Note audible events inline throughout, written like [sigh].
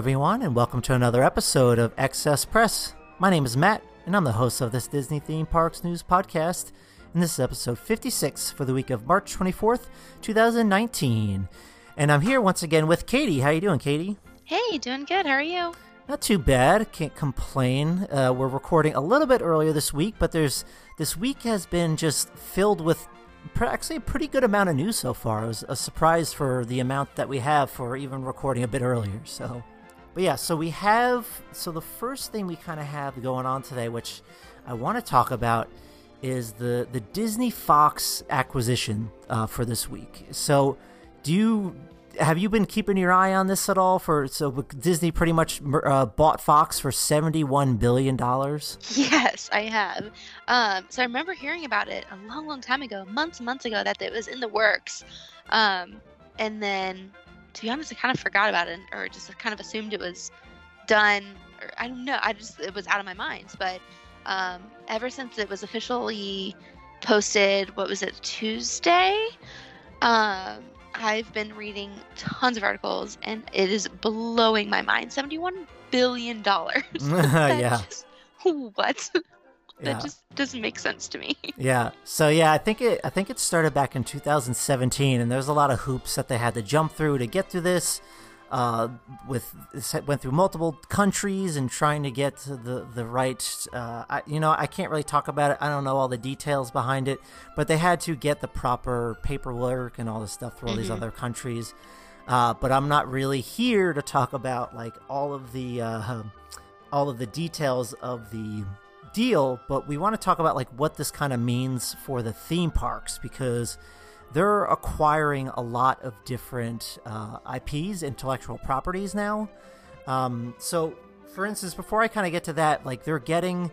Everyone, and welcome to another episode of Excess Press. My name is Matt, and I'm the host of this Disney Theme Parks News Podcast. And this is episode 56 for the week of March 24th, 2019. And I'm here once again with Katie. How you doing, Katie? Hey, doing good. How are you? Not too bad. Can't complain. Uh, we're recording a little bit earlier this week, but there's this week has been just filled with actually a pretty good amount of news so far. It was a surprise for the amount that we have for even recording a bit earlier. So, but yeah, so we have so the first thing we kind of have going on today, which I want to talk about, is the the Disney Fox acquisition uh, for this week. So, do you have you been keeping your eye on this at all? For so Disney pretty much uh, bought Fox for seventy one billion dollars. Yes, I have. Um, so I remember hearing about it a long, long time ago, months months ago, that it was in the works. Um, and then, to be honest, I kind of forgot about it, or just kind of assumed it was done. Or I don't know. I just it was out of my mind. But um, ever since it was officially posted, what was it Tuesday? Um, I've been reading tons of articles and it is blowing my mind. $71 billion. [laughs] [laughs] yeah. Just, what? That yeah. just doesn't make sense to me. [laughs] yeah. So yeah, I think it I think it started back in 2017 and there's a lot of hoops that they had to jump through to get through this uh, with went through multiple countries and trying to get to the the right. Uh, I, you know, I can't really talk about it. I don't know all the details behind it, but they had to get the proper paperwork and all this stuff through all mm-hmm. these other countries. Uh, but I'm not really here to talk about like all of the uh, all of the details of the deal. But we want to talk about like what this kind of means for the theme parks because they're acquiring a lot of different uh, IPs, intellectual properties now. Um, so, for instance, before I kind of get to that, like they're getting,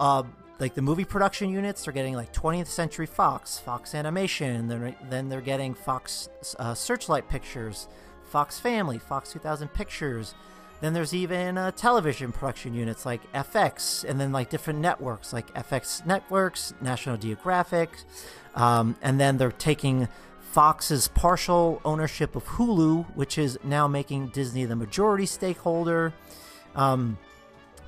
uh, like the movie production units, they're getting like 20th Century Fox, Fox Animation, then then they're getting Fox uh, Searchlight Pictures, Fox Family, Fox 2000 Pictures. Then there's even uh, television production units like FX, and then like different networks like FX Networks, National Geographic, um, and then they're taking Fox's partial ownership of Hulu, which is now making Disney the majority stakeholder. Um,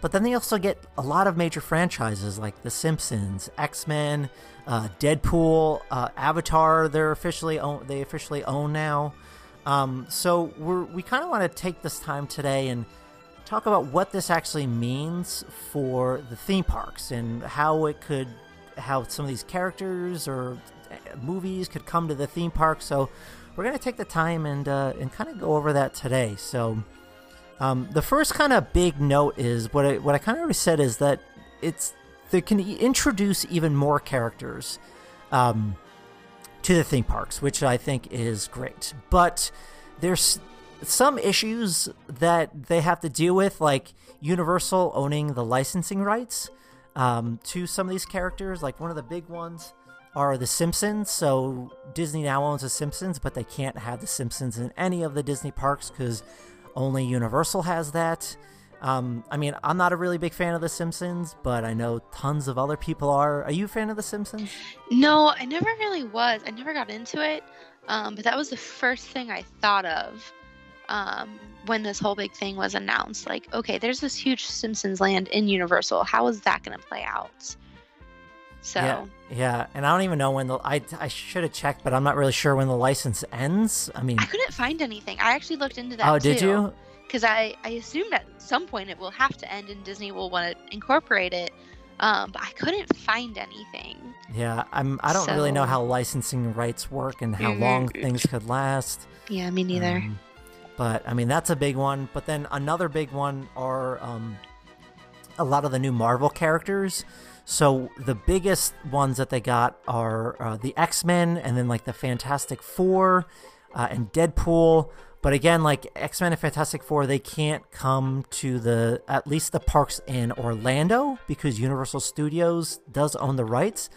but then they also get a lot of major franchises like The Simpsons, X Men, uh, Deadpool, uh, Avatar. They're officially own, they officially own now. Um, so we're, we kind of want to take this time today and talk about what this actually means for the theme parks and how it could how some of these characters or uh, movies could come to the theme park. So we're going to take the time and uh, and kind of go over that today. So um, the first kind of big note is what I what I kind of already said is that it's they can introduce even more characters um, to the theme parks, which I think is great. But there's some issues that they have to deal with, like Universal owning the licensing rights um, to some of these characters. Like one of the big ones are the Simpsons. So Disney now owns the Simpsons, but they can't have the Simpsons in any of the Disney parks because only Universal has that. Um, I mean, I'm not a really big fan of The Simpsons, but I know tons of other people are. Are you a fan of The Simpsons? No, I never really was. I never got into it. Um, but that was the first thing I thought of um, when this whole big thing was announced. Like, okay, there's this huge Simpsons land in Universal. How is that going to play out? So Yeah, yeah, and I don't even know when the I I should have checked, but I'm not really sure when the license ends. I mean, I couldn't find anything. I actually looked into that. oh, did you? Because I I assumed at some point it will have to end and Disney will want to incorporate it. Um, but I couldn't find anything. Yeah, I'm. I don't really know how licensing rights work and how Mhm. long things could last. Yeah, me neither. Um, but I mean, that's a big one. But then another big one are um, a lot of the new Marvel characters. So the biggest ones that they got are uh, the X Men, and then like the Fantastic Four, uh, and Deadpool. But again, like X Men and Fantastic Four, they can't come to the at least the parks in Orlando because Universal Studios does own the rights.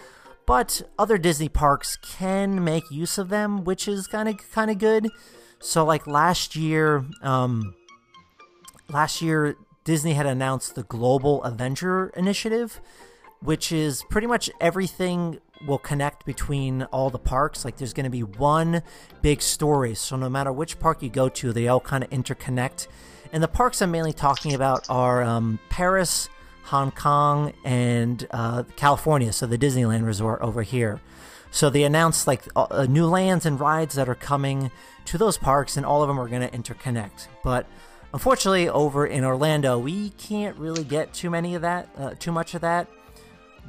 But other Disney parks can make use of them, which is kind of kind of good. So like last year, um, last year Disney had announced the Global Avenger Initiative, which is pretty much everything will connect between all the parks. Like there's going to be one big story, so no matter which park you go to, they all kind of interconnect. And the parks I'm mainly talking about are um, Paris, Hong Kong, and uh, California. So the Disneyland Resort over here. So they announced like uh, new lands and rides that are coming to those parks, and all of them are going to interconnect. But unfortunately, over in Orlando, we can't really get too many of that, uh, too much of that.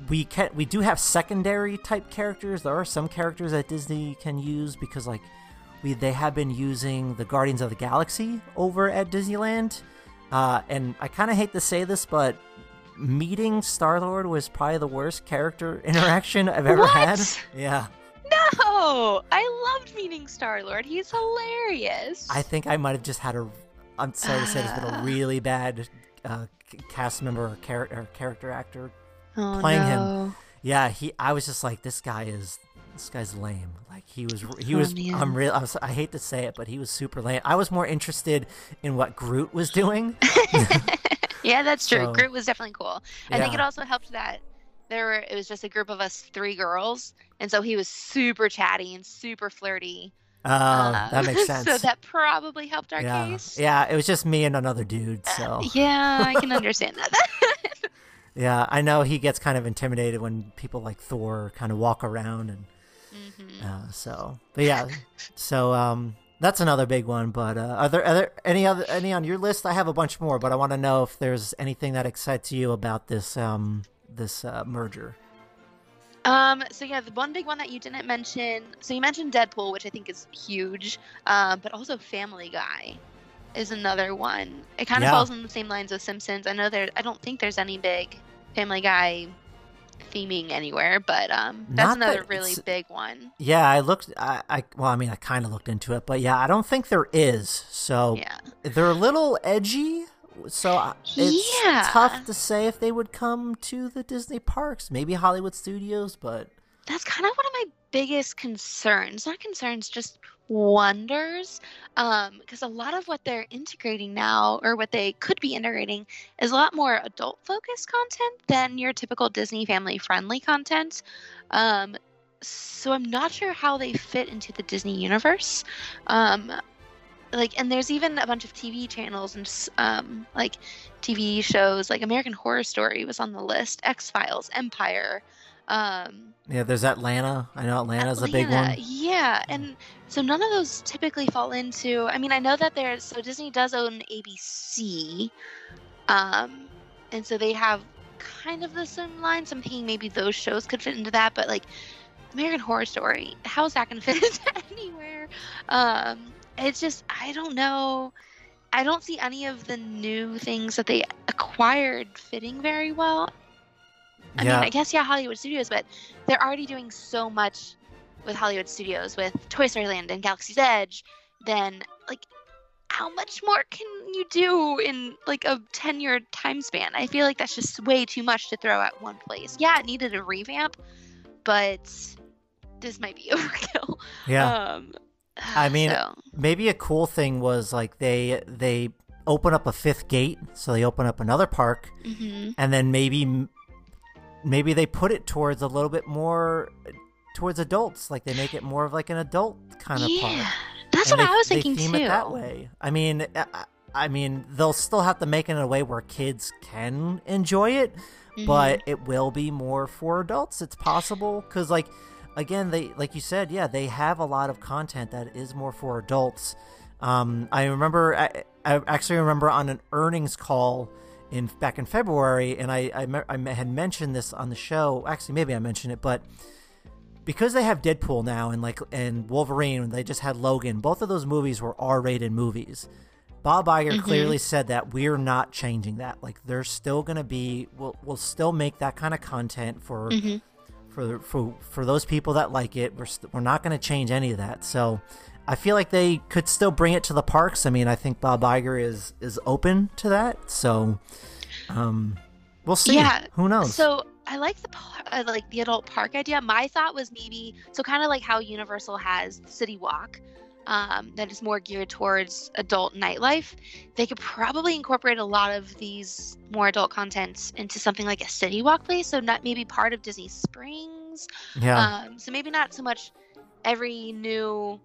We can we do have secondary type characters. There are some characters that Disney can use because like we they have been using the Guardians of the Galaxy over at Disneyland, uh, and I kind of hate to say this, but meeting Star Lord was probably the worst character [laughs] interaction I've ever had. What? Yeah. No, I loved meeting Star Lord. He's hilarious. I think I might have just had a. I'm sorry to say this, but a [sighs] really bad uh, cast member or, char- or character actor. Oh, playing him. Yeah, he. I was just like, this guy is. This guy's lame. Like he was. He was. I'm real. I, was, I hate to say it, but he was super lame. I was more interested in what Groot was doing. [laughs] [laughs] Yeah, that's true. So- Groot was definitely cool. I think it also helped that there were it was just a group of us three girls, and so he was super chatty and super flirty. Oh, Um, that makes [laughs] sense. so that probably helped our yeah. case. Yeah, it was just me and another dude. So Uh, yeah, I can understand that. Yeah, I know he gets kind of intimidated when people like Thor kind of walk around and. Mhm. Uh, so, but yeah, [laughs] so um, that's another big one. But uh, are there are there any other any on your list? I have a bunch more, but I want to know if there's anything that excites you about this um this uh, merger. Um, so yeah, the one big one that you didn't mention. So you mentioned Deadpool, which I think is huge, um, but also Family Guy is another one. It kind of Yeah. falls in the same lines with Simpsons. I know there. I don't think there's any big Family Guy theming anywhere, but um, that's Not that another really big one. Yeah, I looked. I, I well, I mean, I kind of looked into it, but yeah, I don't think there is. So Yeah. they're a little edgy. So it's Yeah. tough to say if they would come to the Disney parks, maybe Hollywood Studios, but that's kind of one of my biggest concerns not concerns just wonders because a lot of what they're integrating now or what they could be integrating is a lot more adult focused content than your typical disney family friendly content um, so i'm not sure how they fit into the disney universe um, like and there's even a bunch of tv channels and um, like tv shows like american horror story was on the list x-files empire um, yeah, there's Atlanta. I know Atlanta's a big one. Yeah, and so none of those typically fall into. I mean, I know that there's so Disney does own ABC, um, and so they have kind of the same lines. I'm thinking maybe those shows could fit into that, but like American Horror Story, how is that going [laughs] to fit into anywhere? Um, it's just I don't know. I don't see any of the new things that they acquired fitting very well. I yeah, mean, I guess yeah, Hollywood Studios, but they're already doing so much with Hollywood Studios with Toy Story Land and Galaxy's Edge. Then, like, how much more can you do in like a ten-year time span? I feel like that's just way too much to throw at one place. Yeah, it needed a revamp, but this might be [laughs] overkill. yeah. Um, I mean, so, maybe a cool thing was like they they open up a fifth gate, so they open up another park, mhm. and then maybe maybe they put it towards a little bit more towards adults, like they make it more of like an adult kind of yeah, park. that's And what they- I was they thinking theme too. it that way. I mean, I, I mean, they'll still have to make it in a way where kids can enjoy it, but it will be more for adults. It's possible because, like, again, they like you said, yeah, they have a lot of content that is more for adults. Um, I remember, I, I actually remember on an earnings call in back in February, and I, I, me- I had mentioned this on the show. Actually, maybe I mentioned it, but because they have Deadpool now and like and Wolverine, they just had Logan. Both of those movies were R-rated movies. Bob Iger Mhm. clearly said that we're not changing that. Like, there's still gonna be, we'll, we'll still make that kind of content for hmm for for for those people that like it. We're st- we're not gonna change any of that. So. I feel like they could still bring it to the parks. I mean, I think Bob Iger is is open to that. So, um, we'll see. Yeah, Who knows? So I like the uh, like the adult park idea. My thought was maybe so kind of like how Universal has City Walk, um, that is more geared towards adult nightlife. They could probably incorporate a lot of these more adult contents into something like a City Walk place. So not maybe part of Disney Springs. yeah. Um, so maybe not so much every new,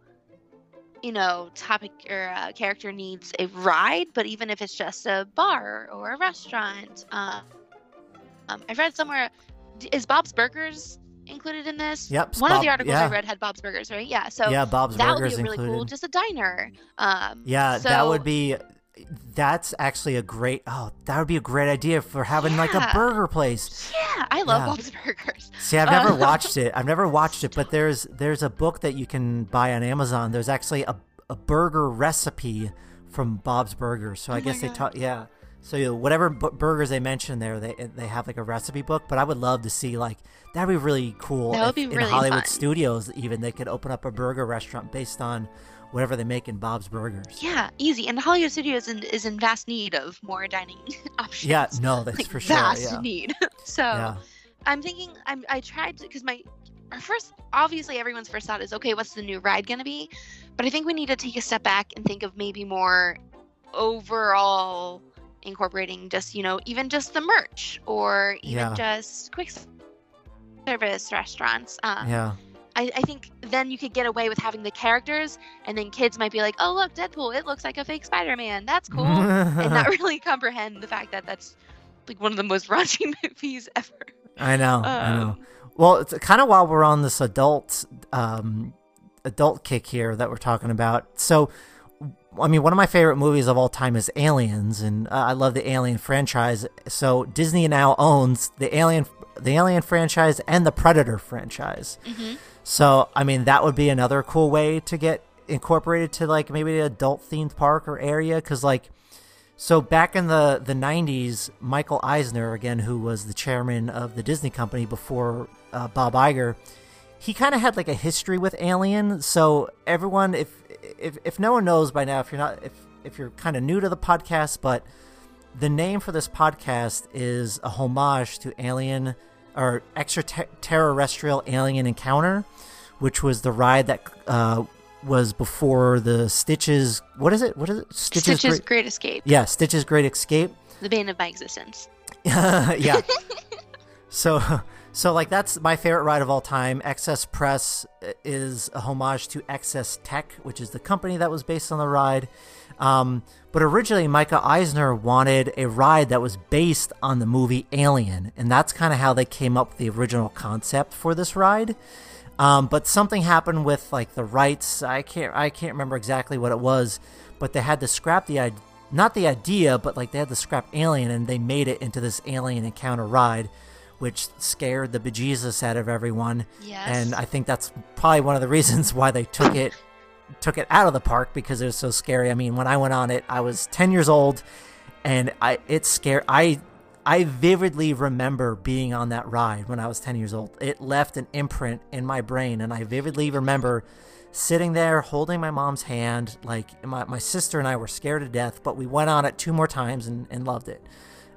you know, topic or uh, character needs a ride, but even if it's just a bar or a restaurant. Uh, um, I've read somewhere, is Bob's Burgers included in this? Yep, One of the articles yeah. I read had Bob's Burgers, right? Yeah. So yeah, Bob's that would be really included. cool. Just a diner. Um, Yeah, that would be. That's actually a great. Oh, that would be a great idea for having like a burger place. Yeah, I love Yeah. Bob's Burgers. See, I've never Uh, [laughs] watched it. I've never watched it, but there's there's a book that you can buy on Amazon. There's actually a a burger recipe from Bob's Burgers. So I Oh my guess they taught. Yeah. So whatever bu- burgers they mention there, they they have like a recipe book. But I would love to see like that'd be really cool. That would if be in Hollywood fun. studios. Even they could open up a burger restaurant based on whatever they make in Bob's Burgers. Yeah, easy. And Hollywood Studios in, is in vast need of more dining [laughs] options. Yeah, no, that's like for sure. vast Yeah. need. [laughs] so yeah. I'm thinking I'm I tried because my our first obviously everyone's first thought is okay what's the new ride gonna be, but I think we need to take a step back and think of maybe more overall incorporating just you know even just the merch or even Yeah. just quick service restaurants. Um, Yeah. I, I think then you could get away with having the characters, and then kids might be like, "Oh, look, Deadpool! It looks like a fake Spider-Man. That's cool," and not [laughs] really comprehend the fact that that's like one of the most [laughs] raunchy movies ever. I know. I know. Um, Well, it's kind of while we're on this adult um, adult kick here that we're talking about. So, I mean, one of my favorite movies of all time is Aliens, and uh, I love the Alien franchise. So Disney now owns the Alien, the Alien franchise, and the Predator franchise. mhm. So, I mean, that would be another cool way to get incorporated to like maybe an adult themed park or area. Cause like, so back in the, the 90s, Michael Eisner, again, who was the chairman of the Disney company before uh, Bob Iger, he kind of had like a history with Alien. So everyone, if, if, if no one knows by now, if you're not, if, if you're kind of new to the podcast, but the name for this podcast is a homage to Alien or extraterrestrial alien encounter, which was the ride that uh, was before the Stitches. What is it? What is it? Stitch's Great- Great Escape, yeah, Stitch's Great Escape. the bane of my existence. [laughs] yeah. [laughs] so, so like that's my favorite ride of all time. Excess Press is a homage to X-S Tech, which is the company that was based on the ride. Um, but originally, Michael Eisner wanted a ride that was based on the movie Alien, and that's kind of how they came up with the original concept for this ride. Um, but something happened with like the rights. I can't I can't remember exactly what it was, but they had to scrap the idea, not the idea, but like they had to scrap Alien, and they made it into this Alien Encounter ride, which scared the bejesus out of everyone. Yes. And I think that's probably one of the reasons why they took it took it out of the park because it was so scary. I mean, when I went on it, I was 10 years old and I it scared I I vividly remember being on that ride when I was 10 years old. It left an imprint in my brain and I vividly remember sitting there holding my mom's hand like my, my sister and I were scared to death, but we went on it two more times and, and loved it.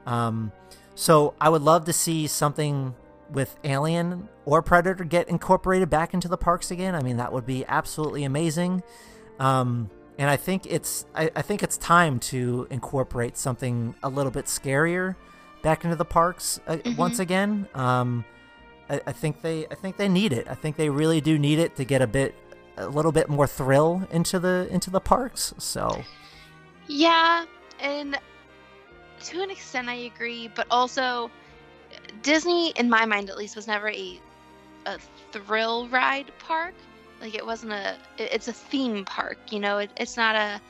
Um, so I would love to see something with Alien or Predator get incorporated back into the parks again. I mean, that would be absolutely amazing. Um, and I think it's I, I think it's time to incorporate something a little bit scarier back into the parks uh, once again. Um, I, I think they I think they need it. I think they really do need it to get a bit a little bit more thrill into the into the parks. So Yeah, and to an extent I agree, but also Disney, in my mind at least, was never a a thrill ride park. Like it wasn't a. It's a theme park. You know, it, it's not a.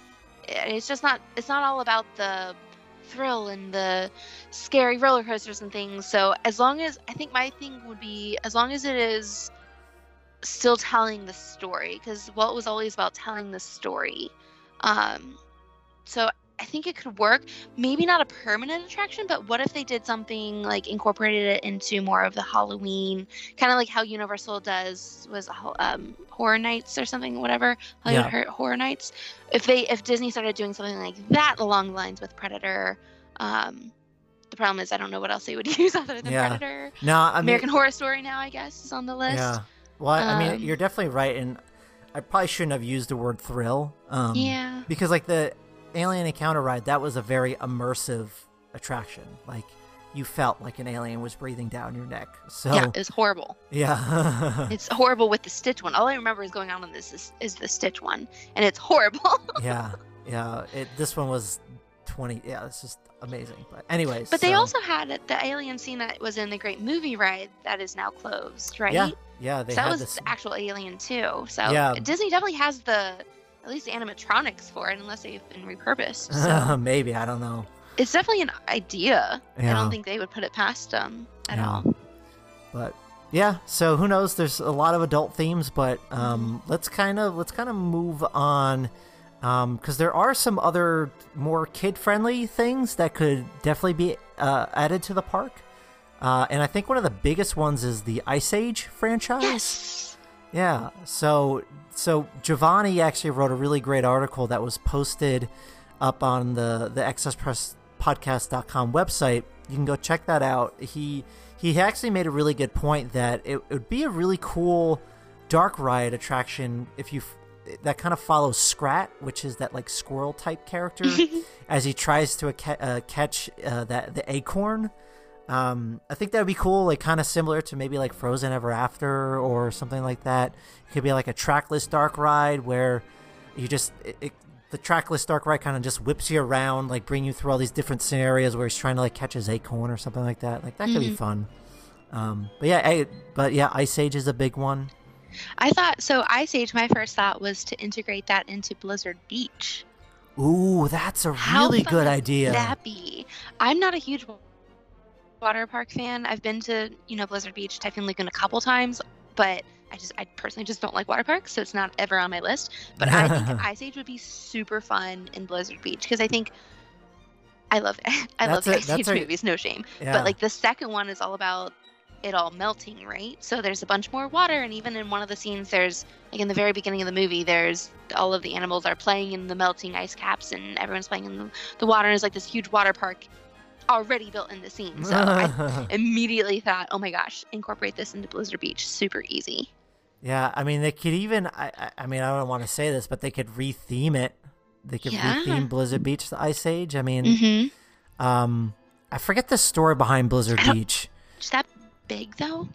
It's just not. It's not all about the thrill and the scary roller coasters and things. So as long as I think my thing would be as long as it is still telling the story because Walt was always about telling the story. Um, so I think it could work. Maybe not a permanent attraction, but what if they did something like incorporated it into more of the Halloween, kind of like how Universal does was um, Horror Nights or something, whatever Hollywood Yeah. Horror Nights. If they if Disney started doing something like that along the lines with Predator, um, the problem is I don't know what else they would [laughs] use other than Yeah. Predator. No, I mean, American Horror Story now I guess is on the list. yeah. Well, I I mean, Um, you're definitely right, and I probably shouldn't have used the word thrill. Um, Yeah. Because like the Alien Encounter ride, that was a very immersive attraction. Like you felt like an alien was breathing down your neck. So Yeah, it was horrible. yeah, [laughs] It's horrible with the Stitch one. All I remember is going on in this is, is the Stitch one, and it's horrible. [laughs] yeah, yeah. It, this one was twenty. Yeah, it's just amazing. But anyways, but they also had the alien scene that was in the Great Movie Ride that is now closed, right? yeah, yeah. They so that was this. the actual alien too. So Yeah. Disney definitely has the at least animatronics for it, unless they've been repurposed. So [laughs] Maybe I don't know. it's definitely an idea. I don't think they would put it past them at Yeah. all. but yeah so who knows there's a lot of adult themes but um Mm-hmm. let's kind of let's kind of move on um because there are some other more kid friendly things that could definitely be uh, added to the park uh, and I think one of the biggest ones is the Ice Age franchise. Yes. Yeah. So so Giovanni actually wrote a really great article that was posted up on the the excesspresspodcast.com website. You can go check that out. He he actually made a really good point that it, it would be a really cool dark ride attraction if you f- that kind of follows Scrat, which is that like squirrel type character [laughs] as he tries to ca- uh, catch uh, that the acorn. Um, I think that would be cool, like kind of similar to maybe like Frozen Ever After or something like that. It could be like a trackless dark ride where you just it, it, the trackless dark ride kind of just whips you around, like bring you through all these different scenarios where he's trying to like catch his acorn or something like that. Like that could be Mhm. fun. Um, but yeah, I, but yeah, Ice Age is a big one. I thought so. Ice Age. My first thought was to integrate that into Blizzard Beach. Ooh, that's a How really good idea. That be. I'm not a huge water park fan. I've been to you know Blizzard Beach, Typhoon Lagoon a couple times, but I just I personally just don't like water parks, so it's not ever on my list. But I think [laughs] Ice Age would be super fun in Blizzard Beach because I think I love [laughs] I love a- Ice Age a- movies, no shame. yeah. But like the second one is all about it all melting, right? So there's a bunch more water, and even in one of the scenes, there's like in the very beginning of the movie, there's all of the animals are playing in the melting ice caps, and everyone's playing in the, the water. And it's like this huge water park already built in the scene. So I [laughs] immediately thought, oh my gosh, incorporate this into Blizzard Beach, super easy. Yeah, I mean, they could even. I, I, mean, I don't want to say this, but they could retheme it. They could Yeah. retheme Blizzard Beach to Ice Age. I mean, Mm-hmm. um, I forget the story behind Blizzard Beach. Is that big though?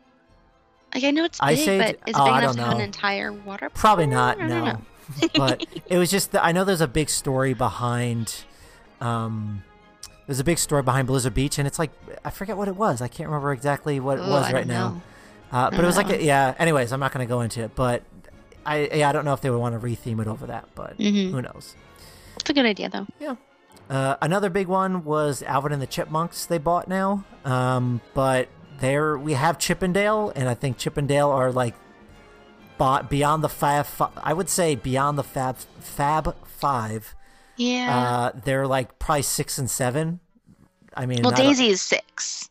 Like I know it's Ice big, Age? but is it Oh, big enough to have an entire water park? Probably not. No, but [laughs] it was just. that I know there's a big story behind. Um, there's a big story behind Blizzard Beach, and it's like I forget what it was. I can't remember exactly what it Ooh, was I right now. Uh, but it was like, a, yeah. Anyways, I'm not going to go into it, but I, yeah, I don't know if they would want to retheme it over that, but Mhm. who knows. It's a good idea though. Yeah. Uh, another big one was Alvin and the Chipmunks. They bought now, um, but there we have Chip 'n' Dale, and I think Chip 'n' Dale are like bought beyond the Fab. I would say beyond the Fab Fab Five. Yeah. Uh, they're like probably six and seven. I mean, well, not a- Daisy is six.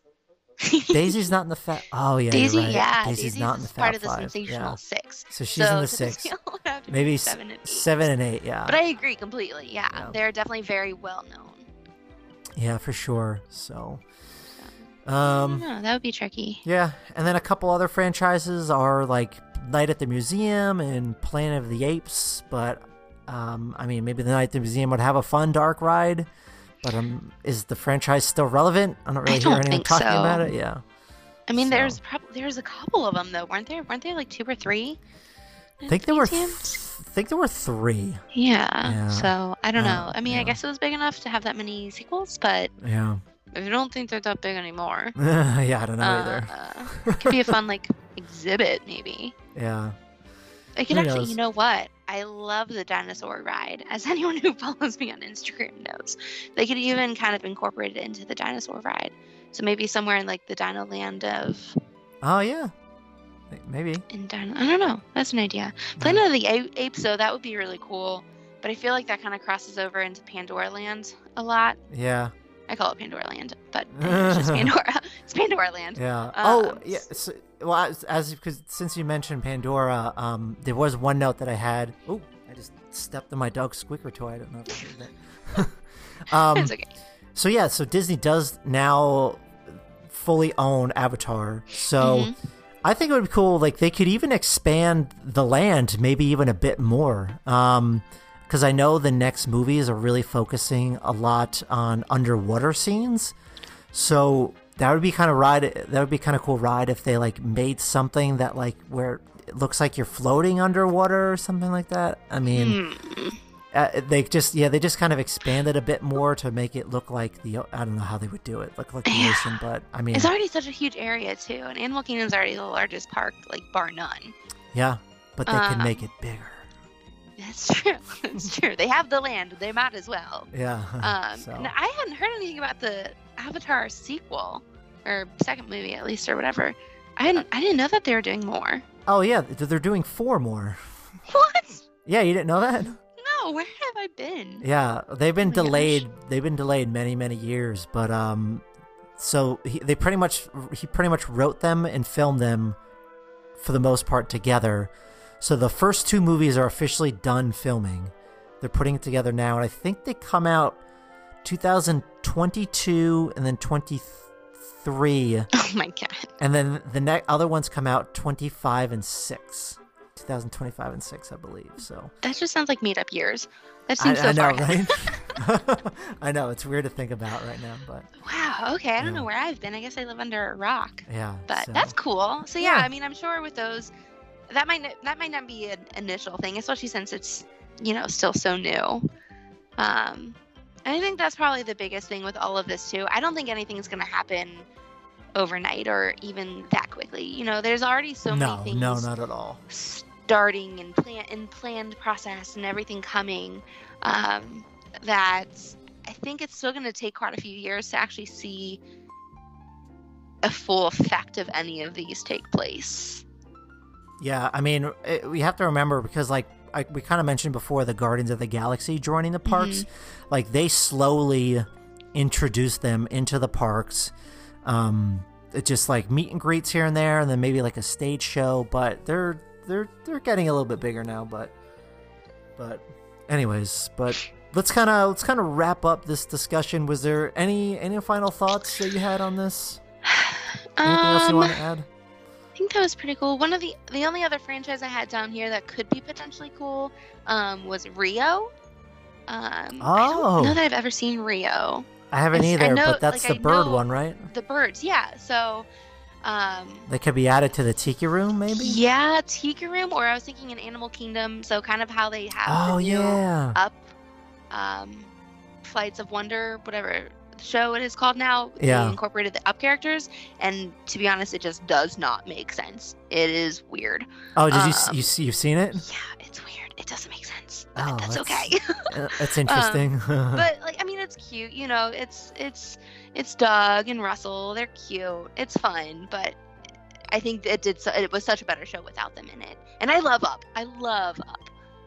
[laughs] Daisy's not in the Fab. Oh yeah, Daisy, right. yeah, Daisy's Daisy's not in the is part of the sensational Yeah. six. So she's in the so [laughs] six. Daisy'll have to be Maybe seven and eight. seven and eight. Yeah. But I agree completely. Yeah, Yeah. they're definitely very well known. yeah, for sure. So. Um, Um, that would be tricky. Yeah, and then a couple other franchises are like Night at the Museum and Planet of the Apes, but um, I mean, maybe the Night the Museum would have a fun dark ride, but um, is the franchise still relevant? I don't really hear don't anyone talking so. about it. Yeah, I mean, So- there's probably there's a couple of them though, weren't there? Weren't there like two or three? I think there were. Th- I think there were three. Yeah. Yeah. So I don't know. I mean, yeah. I guess it was big enough to have that many sequels, but Yeah, I don't think they're that big anymore. [laughs] yeah, I don't know either. Uh, it could be a fun like [laughs] exhibit, maybe. [laughs] Yeah. I can actually, knows? you know what? I love the dinosaur ride. [laughs] As anyone who follows me on Instagram knows, they could even kind of incorporate it into the dinosaur ride. So maybe somewhere in like the Dino Land of Oh yeah. Maybe. in Dino. I don't know. That's an idea. Planet of the Apes, though, that would be really cool. But I feel like that kind of crosses over into Pandora Land a lot. Yeah. I call it Pandora Land, but [laughs] it's just Pandora. [laughs] It's Pandora Land. Yeah. oh, Um, yeah. So, well, as, as because since you mentioned Pandora, um, there was one note that I had. Oh, I just stepped on my dog's squeaker toy. I don't know if you heard that. [laughs] um, it's okay. so yeah, so Disney does now fully own Avatar. So Mhm. I think it would be cool. Like they could even expand the land, maybe even a bit more. Um, because I know the next movies are really focusing a lot on underwater scenes. So that would be kind of ride. That would be kind of cool ride if they like made something that like where it looks like you're floating underwater or something like that. I mean, Hmm. uh, they just yeah they just kind of expanded a bit more to make it look like the I don't know how they would do it look like the Yeah. ocean, but I mean It's already such a huge area too, and Animal Kingdom's already the largest park, like bar none. yeah, but they can Um, make it bigger. That's true. [laughs] That's [laughs] true. They have the land. They might as well. Yeah. Um, so. and I hadn't heard anything about the Avatar sequel or second movie, at least, or whatever. I hadn't. I didn't know that they were doing more. Oh yeah, they're doing four more. What? Yeah, you didn't know that? No. Where have I been? Yeah, they've been Oh my gosh. delayed. They've been delayed many, many years. But um, so he, they pretty much he pretty much wrote them and filmed them for the most part together. So the first two movies are officially done filming. They're putting it together now, and I think they come out 2022 and then 23, [laughs] Oh my god. and then the next other ones come out 25 and six. 2025 and 6 i believe so That just sounds like made up years. That I, seems so I know, far right? [laughs] [laughs] I know it's weird to think about right now, but Wow. Okay. I don't Yeah. know where I've been. I guess I live under a rock. yeah. But so- that's cool. So yeah, Yeah. I mean, I'm sure with those, that might not, that might not be an initial thing, especially since it's you know still so new. Um, I think that's probably the biggest thing with all of this too. I don't think anything's gonna happen overnight or even that quickly. You know, there's already so no, many things no, not at all. starting and plan and planned process and everything coming um, that I think it's still going to take quite a few years to actually see a full effect of any of these take place. Yeah, I mean, it, we have to remember because, like, I, we kind of mentioned before the Guardians of the Galaxy joining the parks. Mm-hmm. Like, they slowly introduced them into the parks. Um, it just like meet and greets here and there, and then maybe like a stage show. But they're they're they're getting a little bit bigger now. But but anyways, but let's kind of let's kind of wrap up this discussion. Was there any any final thoughts that you had on this? Anything else you Um, want to add? I think that was pretty cool. One of the the only other franchise I had down here that could be potentially cool um, was Rio. Um, I Oh. don't know that I've ever seen Rio. I haven't I s- I either, know- but that's like, the I bird one, right? The birds, yeah. So, um, They could be added to the tiki room, maybe. Yeah, Tiki Room, or I was thinking an Animal Kingdom, so kind of how they have Oh the yeah. Up, um, Flights of Wonder, whatever show it is called now. Yeah. They incorporated the Up characters, and to be honest, it just does not make sense. It is weird. Oh, did you um, you see you've seen it? Yeah, it's weird. It doesn't make sense, but Oh, that's, that's- okay. [laughs] Uh, That's interesting. [laughs] but like, I mean, it's cute. You know, it's it's it's Doug and Russell. They're cute. It's fun, but I think it did. So, it was such a better show without them in it. And I love Up. I love Up.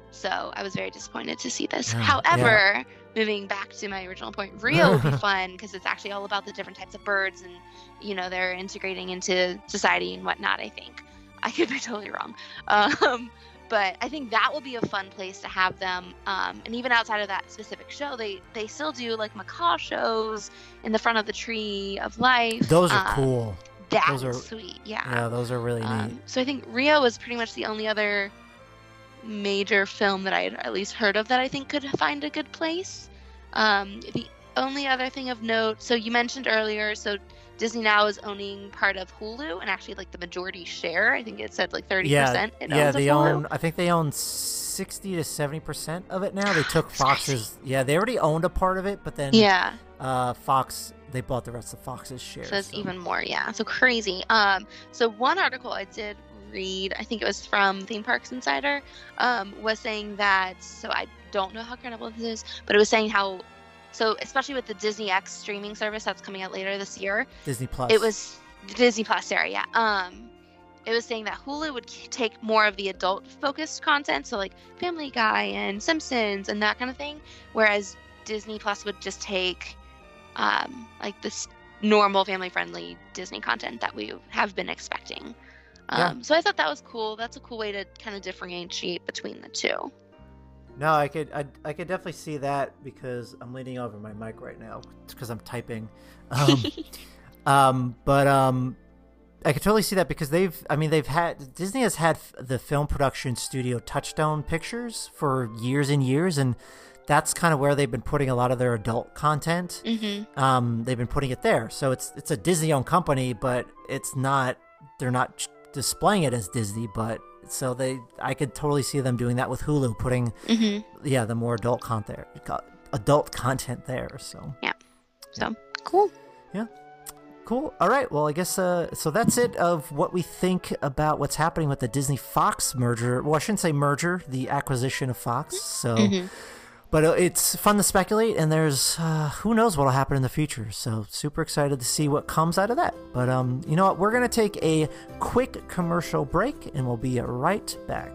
So I was very disappointed to see this. Yeah, However, moving back to my original point, Rio will be [laughs] fun because it's actually all about the different types of birds and you know they're integrating into society and whatnot. I think I could be [laughs] totally wrong. Um, but I think that will be a fun place to have them. Um, and even outside of that specific show, they they still do like macaw shows in the front of the tree of life. Those are Um, cool. That Those are- sweet. Yeah. Yeah, those are really neat. Um, so I think Rio is pretty much the only other major film that I had at least heard of that I think could find a good place. Um, the only other thing of note, so you mentioned earlier, so Disney now is owning part of Hulu and actually like the majority share. I think it said like thirty Yeah, percent. Yeah, they own. I think they own sixty to seventy percent of it now. They took [gasps] Fox's. Yeah, they already owned a part of it, but then Yeah. uh, Fox they bought the rest of Fox's shares. So it's even more, yeah. So crazy. Um, so one article I did read, I think it was from Theme Parks Insider, um, was saying that. So I don't know how credible this is, but it was saying how. So especially with the Disney X streaming service that's coming out later this year, Disney Plus. it was Disney Plus. area. yeah. Um, it was saying that Hulu would take more of the adult-focused content, so like Family Guy and Simpsons and that kind of thing, whereas Disney Plus would just take um, like this normal family-friendly Disney content that we have been expecting. Yeah. Um, So I thought that was cool. That's a cool way to kind of differentiate between the two. No, I could I, I could definitely see that because I'm leaning over my mic right now because I'm typing. [laughs] Um, um, but um, I could totally see that because they've I mean they've had Disney has had the film production studio Touchstone Pictures for years and years, and that's kind of where they've been putting a lot of their adult content. mm-hmm. Um, they've been putting it there, so it's it's a Disney owned company, but it's not they're not displaying it as Disney, but. So they, I could totally see them doing that with Hulu, putting Mm-hmm. yeah, the more adult content, there. adult content there. So yeah, So cool. Yeah, cool. All right. Well, I guess uh, so. That's it of what we think about what's happening with the Disney Fox merger. Well, I shouldn't say merger, the acquisition of Fox. So, Mhm. But uh, it's fun to speculate, and there's uh, who knows what'll happen in the future. So, super excited to see what comes out of that. But um, you know what? We're gonna take a quick commercial break, and we'll be right back.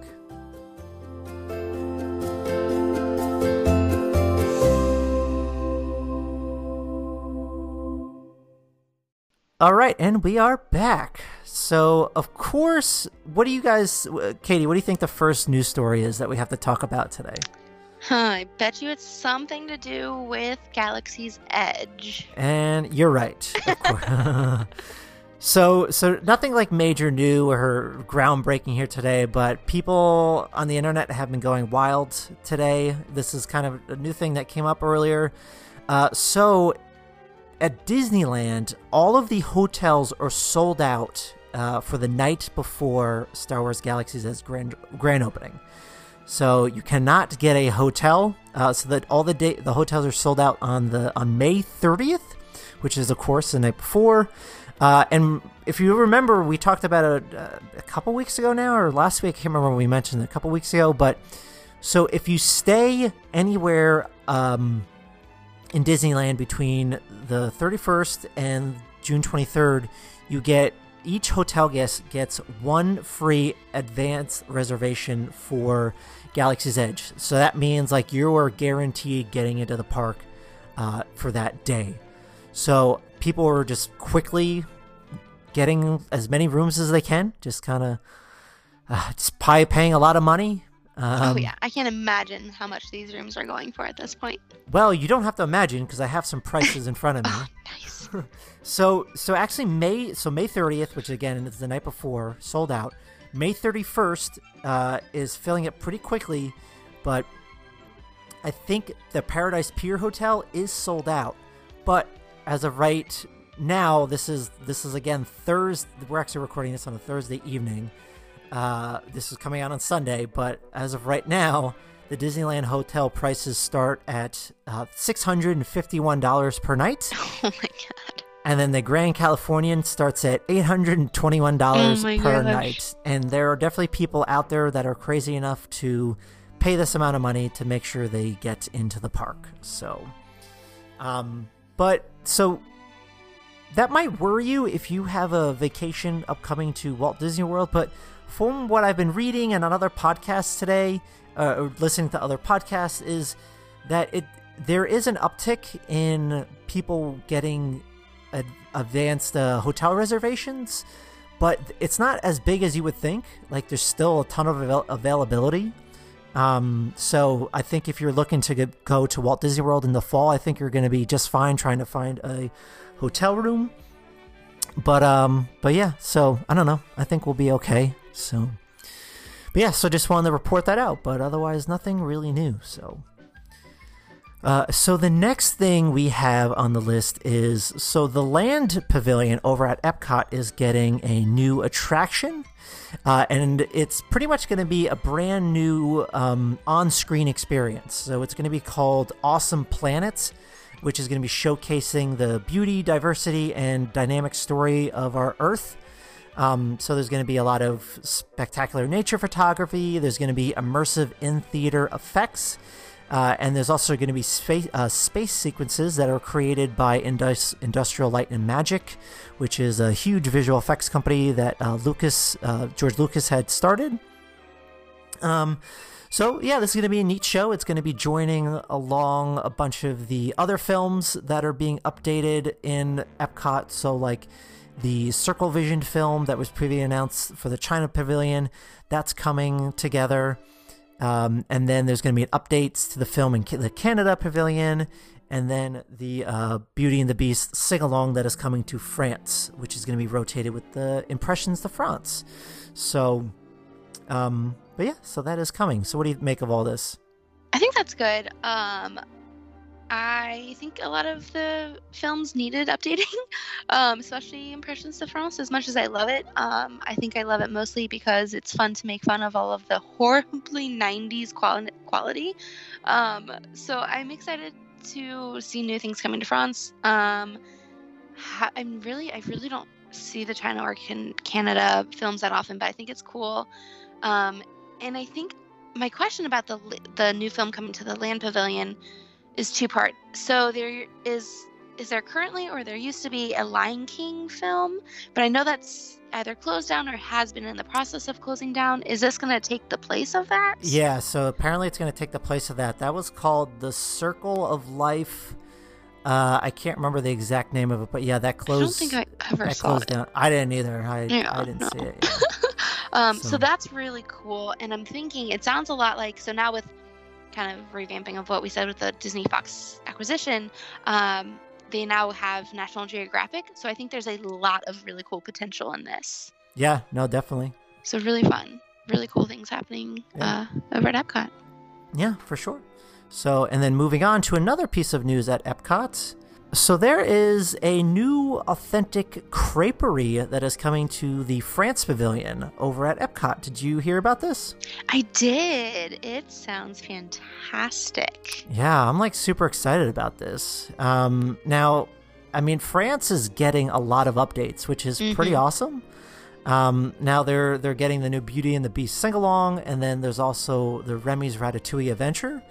All right, and we are back. So, of course, what do you guys, Katie? What do you think the first news story is that we have to talk about today? Huh, I bet you it's something to do with Galaxy's Edge. And you're right. [laughs] So, so nothing like major new or groundbreaking here today, but people on the internet have been going wild today. This is kind of a new thing that came up earlier. Uh, so, at Disneyland, all of the hotels are sold out uh, for the night before Star Wars Galaxy's Edge grand grand opening. So you cannot get a hotel. Uh, so that all the day the hotels are sold out on the on May 30th, which is of course the night before. Uh, and if you remember, we talked about it a, a couple weeks ago now, or last week. I can't remember when we mentioned it a couple weeks ago. But so if you stay anywhere um, in Disneyland between the 31st and June 23rd, you get each hotel guest gets one free advance reservation for Galaxy's Edge. So that means like you are guaranteed getting into the park uh, for that day. So people are just quickly getting as many rooms as they can, just kind of uh, just pay, paying a lot of money. Um, oh yeah, I can't imagine how much these rooms are going for at this point. Well, you don't have to imagine because I have some prices in front of [laughs] me. Oh, nice. [laughs] So, so actually, May so May thirtieth, which again is the night before, sold out. May thirty first uh, is filling up pretty quickly, but I think the Paradise Pier Hotel is sold out. But as of right now, this is this is again Thursday. We're actually recording this on a Thursday evening. Uh, this is coming out on Sunday, but as of right now, the Disneyland hotel prices start at uh, six hundred and fifty-one dollars per night. [laughs] Oh my god. And then the Grand Californian starts at eight hundred and twenty-one dollars Oh per gosh. night. And there are definitely people out there that are crazy enough to pay this amount of money to make sure they get into the park. So, um, but so that might worry you if you have a vacation upcoming to Walt Disney World. But from what I've been reading and on other podcasts today, uh, or listening to other podcasts, is that it there is an uptick in people getting ad- advanced uh, hotel reservations, but it's not as big as you would think. Like there's still a ton of avail- availability. Um, so I think if you're looking to get, go to Walt Disney World in the fall, I think you're going to be just fine trying to find a hotel room. But um, but yeah, so I don't know. I think we'll be okay. So, but yeah, so just wanted to report that out. But otherwise, nothing really new. So. Uh, so the next thing we have on the list is so the land pavilion over at Epcot is getting a new attraction, uh, and it's pretty much going to be a brand new um, on-screen experience. So it's going to be called Awesome Planets, which is going to be showcasing the beauty, diversity, and dynamic story of our Earth. Um, so there's going to be a lot of spectacular nature photography. There's going to be immersive in theater effects. Uh, and there's also going to be space, uh, space sequences that are created by Indus- Industrial Light and Magic, which is a huge visual effects company that uh, Lucas, uh, George Lucas, had started. Um, so yeah, this is going to be a neat show. It's going to be joining along a bunch of the other films that are being updated in Epcot. So like the Circle Vision film that was previously announced for the China Pavilion, that's coming together. Um, and then there's going to be updates to the film in the Canada Pavilion, and then the uh, Beauty and the Beast sing along that is coming to France, which is going to be rotated with the Impressions de France. So, um, but yeah, so that is coming. So, what do you make of all this? I think that's good. Um, I think a lot of the films needed updating, [laughs] um, especially Impressions de France. As much as I love it, um, I think I love it mostly because it's fun to make fun of all of the horribly [laughs] 90s quali- quality. Um, so I'm excited to see new things coming to France. Um, I'm really, I really don't see the China or can- Canada films that often, but I think it's cool. Um, and I think my question about the the new film coming to the Land Pavilion is two part. So there is is there currently or there used to be a Lion King film, but I know that's either closed down or has been in the process of closing down. Is this going to take the place of that? Yeah, so apparently it's going to take the place of that. That was called The Circle of Life. Uh, I can't remember the exact name of it, but yeah, that closed. I don't think I ever saw closed it. down. I didn't either. I, Yeah, I didn't no. see it. yeah. [laughs] Um, So- so that's really cool. And I'm thinking it sounds a lot like so now with kind of revamping of what we said with the Disney Fox acquisition, um, they now have National Geographic. So I think there's a lot of really cool potential in this. Yeah, no, definitely. So really fun, really cool things happening Yeah. uh, over at Epcot. Yeah, for sure. So, and then moving on to another piece of news at Epcot. So, there is a new authentic creperie that is coming to the France Pavilion over at Epcot. Did you hear about this? I did. It sounds fantastic. Yeah, I'm like super excited about this. Um, now, I mean, France is getting a lot of updates, which is pretty Mhm. awesome. Um, now they're they're getting the new Beauty and the Beast sing along, and then there's also the Remy's Ratatouille Adventure.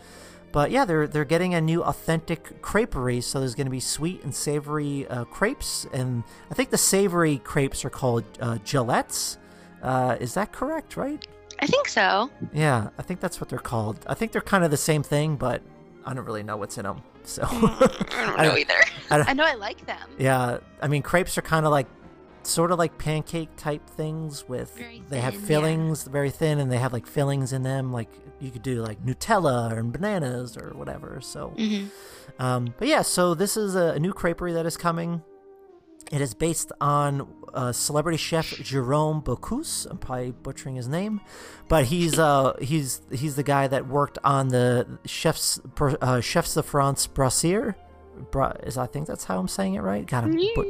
But yeah, they're they're getting a new authentic creperie, so there's going to be sweet and savory uh, crepes, and I think the savory crepes are called uh, galettes. Uh, is that correct? Right? I think so. Yeah, I think that's what they're called. I think they're kind of the same thing, but I don't really know what's in them. So [laughs] I don't [laughs] I don't- either. I don't- I know I like them. yeah, I mean crepes are kind of like sort of like pancake type things with Very they have thin, yeah. fillings very thin and they have like fillings in them like you could do like Nutella or bananas or whatever. So hmm um, but yeah, so this is a, a new creperie that is coming. It is based on uh, celebrity chef Jerome Bocuse. I'm probably butchering his name, but he's uh he's he's the guy that worked on the chefs uh, chefs de France Brassier. Bra- is I think that's how I'm saying it right. Got him. Yeah.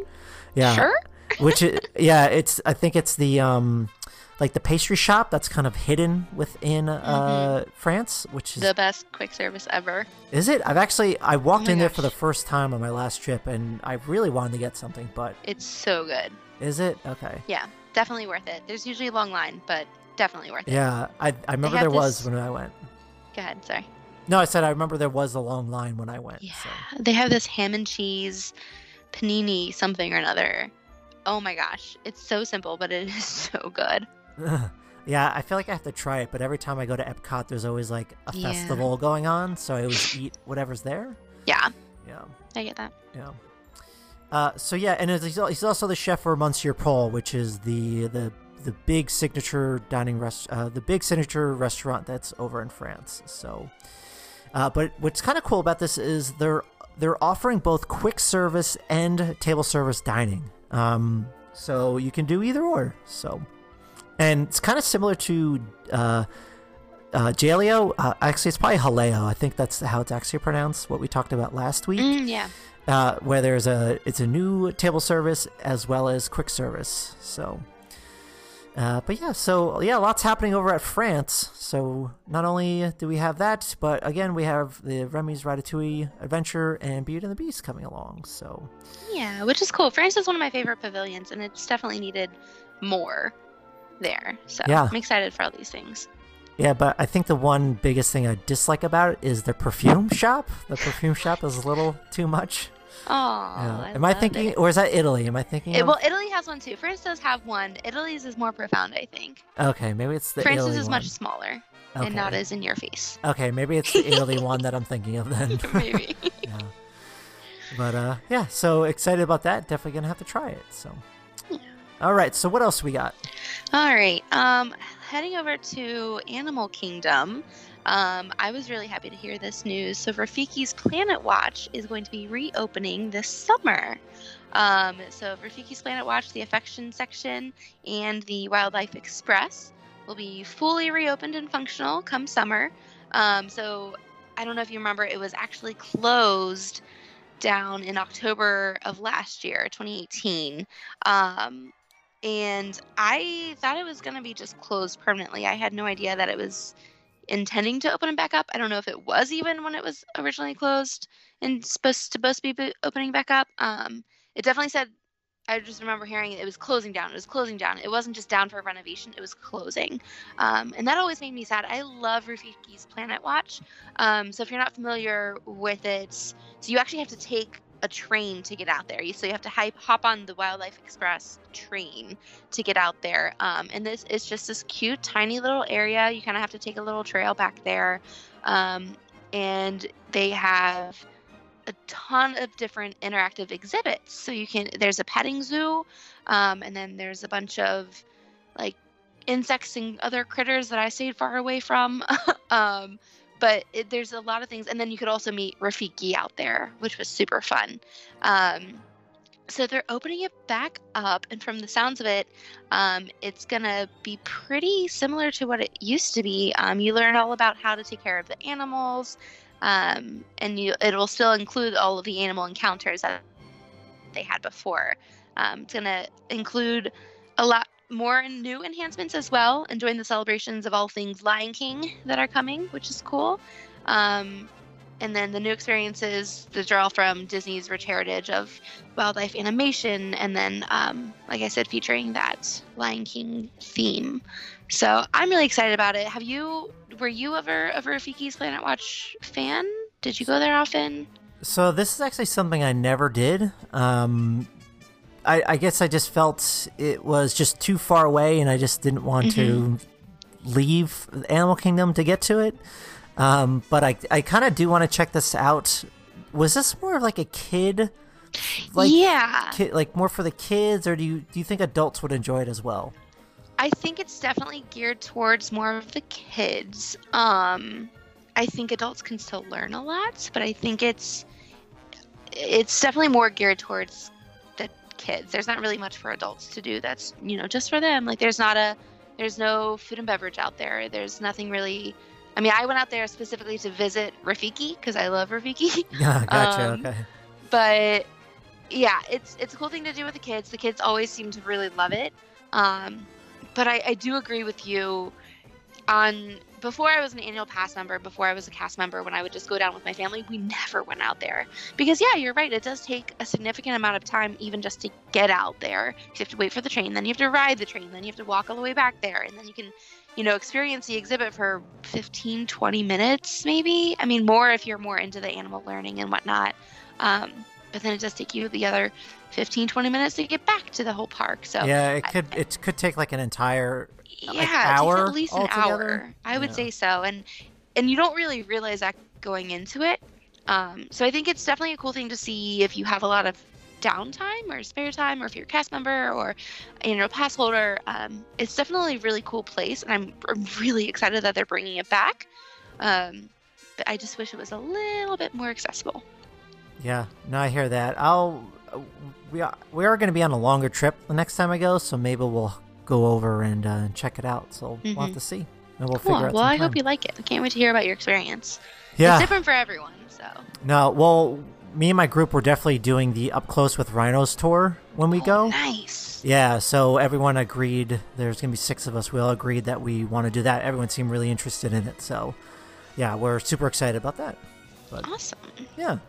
yeah. Sure. Which is, yeah, it's I think it's the um like the pastry shop that's kind of hidden within uh France, which is The best quick service ever. is it? I've actually I walked my in there for the first time on my last trip, and I really wanted to get something. But It's so good. is it okay? Yeah, definitely worth it. There's usually a long line, but definitely worth it. Yeah, I I remember there was when I went. Go ahead. Sorry. No, I said I remember there was a long line when I went. Yeah, So. they have this ham and cheese panini something or another. Oh my gosh, it's so simple, but it is [laughs] so good. [laughs] yeah, I feel like I have to try it, but every time I go to Epcot, there's always like a Yeah. festival going on, so I always eat whatever's there. Yeah, Yeah. I get that. Yeah. Uh, so yeah, and he's he's also the chef for Monsieur Paul, which is the the the big signature dining rest, uh, the big signature restaurant that's over in France. So, uh, but what's kind of cool about this is they're they're offering both quick service and table service dining. Um, so you can do either or. So, and it's kind of similar to. Uh, uh, Jaleo, uh, actually, it's probably Haleo. I think that's how it's actually pronounced. What we talked about last week Mm, yeah. uh, where there's a it's a new table service as well as quick service. So, Uh, but yeah, so yeah, lots happening over at France. So not only do we have that, but again, we have the Remy's Ratatouille Adventure and Beauty and the Beast coming along. So Yeah, which is cool. France is one of my favorite pavilions, and it's definitely needed more there. So Yeah. I'm excited for all these things. yeah, but I think the one biggest thing I dislike about it is the perfume shop. The perfume shop is a little too much. Oh, Yeah. Am I thinking, it. or is that Italy? Am I thinking? It- of- well, Italy has one too. France does have one. Italy's is more profound, I think. okay, maybe it's the France's Italy is one. much smaller and not as in your face. Okay, maybe it's the Italy [laughs] one that I'm thinking of then. [laughs] Maybe. [laughs] yeah. But uh, yeah, so excited about that. Definitely gonna have to try it. So. All right. So what else we got? All right. Um, heading over to Animal Kingdom. Um, I was really happy to hear this news. So Rafiki's Planet Watch is going to be reopening this summer. Um, so Rafiki's Planet Watch, the Affection section, and the Wildlife Express will be fully reopened and functional come summer. Um, so I don't know if you remember, it was actually closed down in October of last year, 2018. Um, and I thought it was going to be just closed permanently. I had no idea that it was intending to open it back up. I don't know if it was even when it was originally closed and supposed supposed to be opening back up. Um, it definitely said. I just remember hearing it was closing down. It was closing down. It wasn't just down for renovation. It was closing, um, and that always made me sad. I love Rafiki's Planet Watch. Um, so if you're not familiar with it, so you actually have to take a train to get out there. So you have to hop on the Wildlife Express train to get out there. Um, and this is just this cute, tiny little area. You kind of have to take a little trail back there. Um, and they have a ton of different interactive exhibits. So you can, there's a petting zoo, um, and then there's a bunch of like insects and other critters that I stayed far away from. [laughs] um, but it, there's a lot of things. And then you could also meet Rafiki out there, which was super fun. Um, so they're opening it back up, and from the sounds of it, um, it's gonna be pretty similar to what it used to be. Um, you learn all about how to take care of the animals, um, and you it'll still include all of the animal encounters that they had before. Um, it's gonna include a lot more new enhancements as well, and join the celebrations of all things Lion King that are coming, which is cool. Um, and then the new experiences that draw from Disney's rich heritage of wildlife animation, and then, um, like I said, featuring that Lion King theme. So I'm really excited about it. Have you? Were you ever a Rafiki's Planet Watch fan? Did you go there often? So this is actually something I never did. Um, I, I guess I just felt it was just too far away, and I just didn't want to leave Animal Kingdom to get to it. Um, but I, I kind of do want to check this out. Was this more of like a kid, like yeah, like more for the kids, or do you do you think adults would enjoy it as well? I think it's definitely geared towards more of the kids. Um, I think adults can still learn a lot, but I think it's it's definitely more geared towards kids. There's not really much for adults to do that's you know just for them. Like there's not a there's no food and beverage out there. There's nothing really. I mean, I went out there specifically to visit Rafiki because I love Rafiki. [laughs] Yeah, gotcha. [laughs] Um, okay. but yeah, it's it's a cool thing to do with the kids. The kids always seem to really love it. Um, but I, I do agree with you on before I was an annual pass member, before I was a cast member, when I would just go down with my family, we never went out there because yeah, you're right. It does take a significant amount of time even just to get out there. You have to wait for the train, then you have to ride the train, then you have to walk all the way back there, and then you can you know experience the exhibit for 15 20 minutes maybe i mean more if you're more into the animal learning and whatnot um, but then it does take you the other 15 20 minutes to get back to the whole park so yeah, it I- could it could take like an entire yeah, like, hour at least an altogether? hour. I would Yeah. say so, and and you don't really realize that going into it. Um, so I think it's definitely a cool thing to see if you have a lot of downtime or spare time, or if you're a cast member or you know pass holder. Um, it's definitely a really cool place, and I'm, I'm really excited that they're bringing it back. Um, but I just wish it was a little bit more accessible. Yeah, no, I hear that. I'll we are we are going to be on a longer trip the next time I go, so maybe we'll go over and uh, check it out. So we'll have Mhm. to see, and we'll Cool. figure out. Well, I hope you like it. I can't wait to hear about your experience. Yeah. It's different for everyone, so. No, well, me and my group were definitely doing the up close with rhinos tour when we Oh, go. Nice. Yeah, so everyone agreed. There's going to be six of us. We all agreed that we want to do that. Everyone seemed really interested in it. So, yeah, we're super excited about that. But, awesome. Yeah.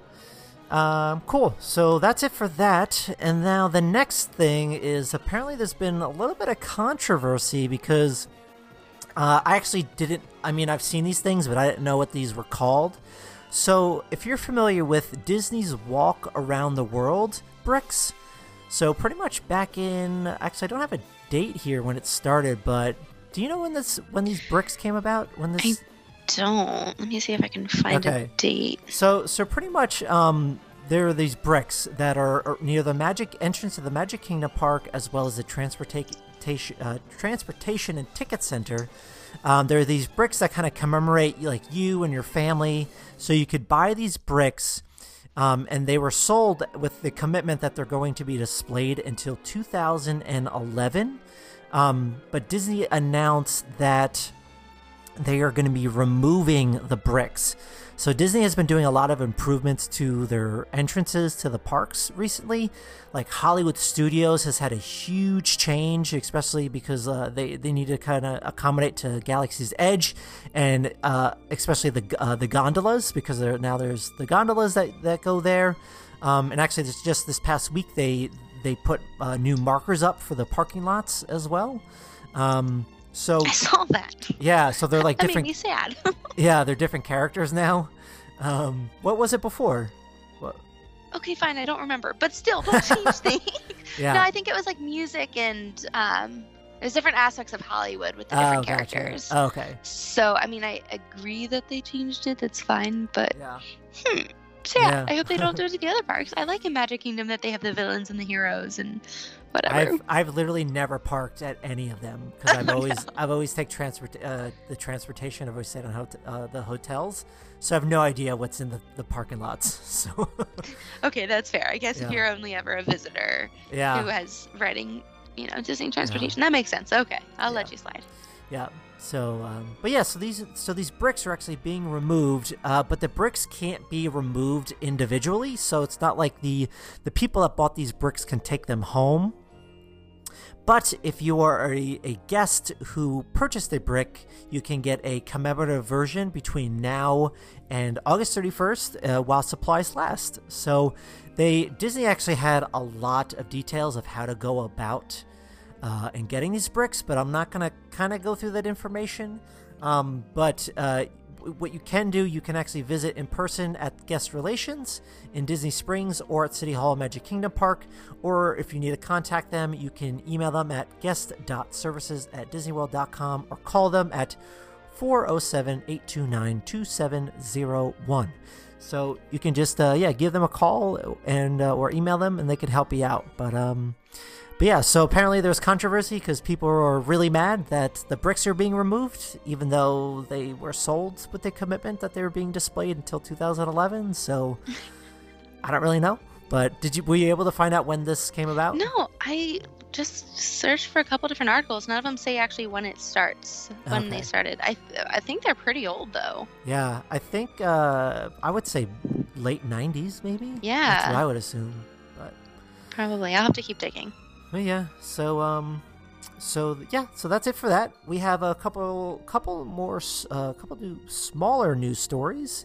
Um, cool. So that's it for that. And now the next thing is apparently there's been a little bit of controversy because uh, I actually didn't. I mean, I've seen these things, but I didn't know what these were called. So if you're familiar with Disney's Walk Around the World bricks, so pretty much back in. Actually, I don't have a date here when it started, but do you know when this when these bricks came about? When this? I don't. Let me see if I can find okay. a date. So, so pretty much, um, there are these bricks that are, are near the Magic entrance of the Magic Kingdom Park, as well as the transportation uh, transportation and ticket center. Um, there are these bricks that kind of commemorate like you and your family. So you could buy these bricks, um, and they were sold with the commitment that they're going to be displayed until 2011. Um, but Disney announced that they are going to be removing the bricks. So Disney has been doing a lot of improvements to their entrances to the parks recently. Like Hollywood Studios has had a huge change, especially because uh, they they need to kind of accommodate to Galaxy's Edge, and uh, especially the uh, the gondolas because now there's the gondolas that that go there. Um, and actually, just this past week they they put uh, new markers up for the parking lots as well. Um, so I saw that. Yeah, so they're like that different. Made me sad. [laughs] yeah, they're different characters now. Um, what was it before? What? Okay, fine. I don't remember, but still, don't [laughs] change things. [laughs] yeah. No, I think it was like music and um, there's different aspects of Hollywood with the different oh, characters. Gotcha. Oh, okay. So I mean, I agree that they changed it. That's fine, but yeah. Hmm. So yeah, yeah. I hope they don't do it to the other parks. I like in Magic Kingdom that they have the villains and the heroes and whatever. I've, I've literally never parked at any of them because I've [laughs] always no. I've always take transport uh, the transportation. I've always stayed on hot- uh, the hotels, so I have no idea what's in the, the parking lots. [laughs] So okay, that's fair. I guess yeah. if you're only ever a visitor yeah. who has riding, you know, Disney transportation, yeah. that makes sense. Okay, I'll let you slide. Yeah. So, um, but yeah, so these so these bricks are actually being removed, uh, but the bricks can't be removed individually. So it's not like the the people that bought these bricks can take them home. But if you are a, a guest who purchased a brick, you can get a commemorative version between now and August 31st uh, while supplies last. So they Disney actually had a lot of details of how to go about uh, and getting these bricks, but I'm not going to kind of go through that information. Um, but uh, what you can do, you can actually visit in person at Guest Relations in Disney Springs or at City Hall Magic Kingdom Park. Or if you need to contact them, you can email them at guest.services at disneyworld.com or call them at 407 829 2701. So you can just, uh, yeah, give them a call and uh, or email them and they can help you out. But, um, but yeah, so apparently there's controversy because people are really mad that the bricks are being removed, even though they were sold with the commitment that they were being displayed until 2011. So I don't really know. But did you were you able to find out when this came about? No, I just searched for a couple different articles. None of them say actually when it starts, when okay. they started. I I think they're pretty old though. Yeah, I think uh, I would say late 90s maybe. Yeah, that's what I would assume. But probably I'll have to keep digging. Yeah, so um, so yeah, so that's it for that. We have a couple, couple more, a uh, couple new smaller news stories.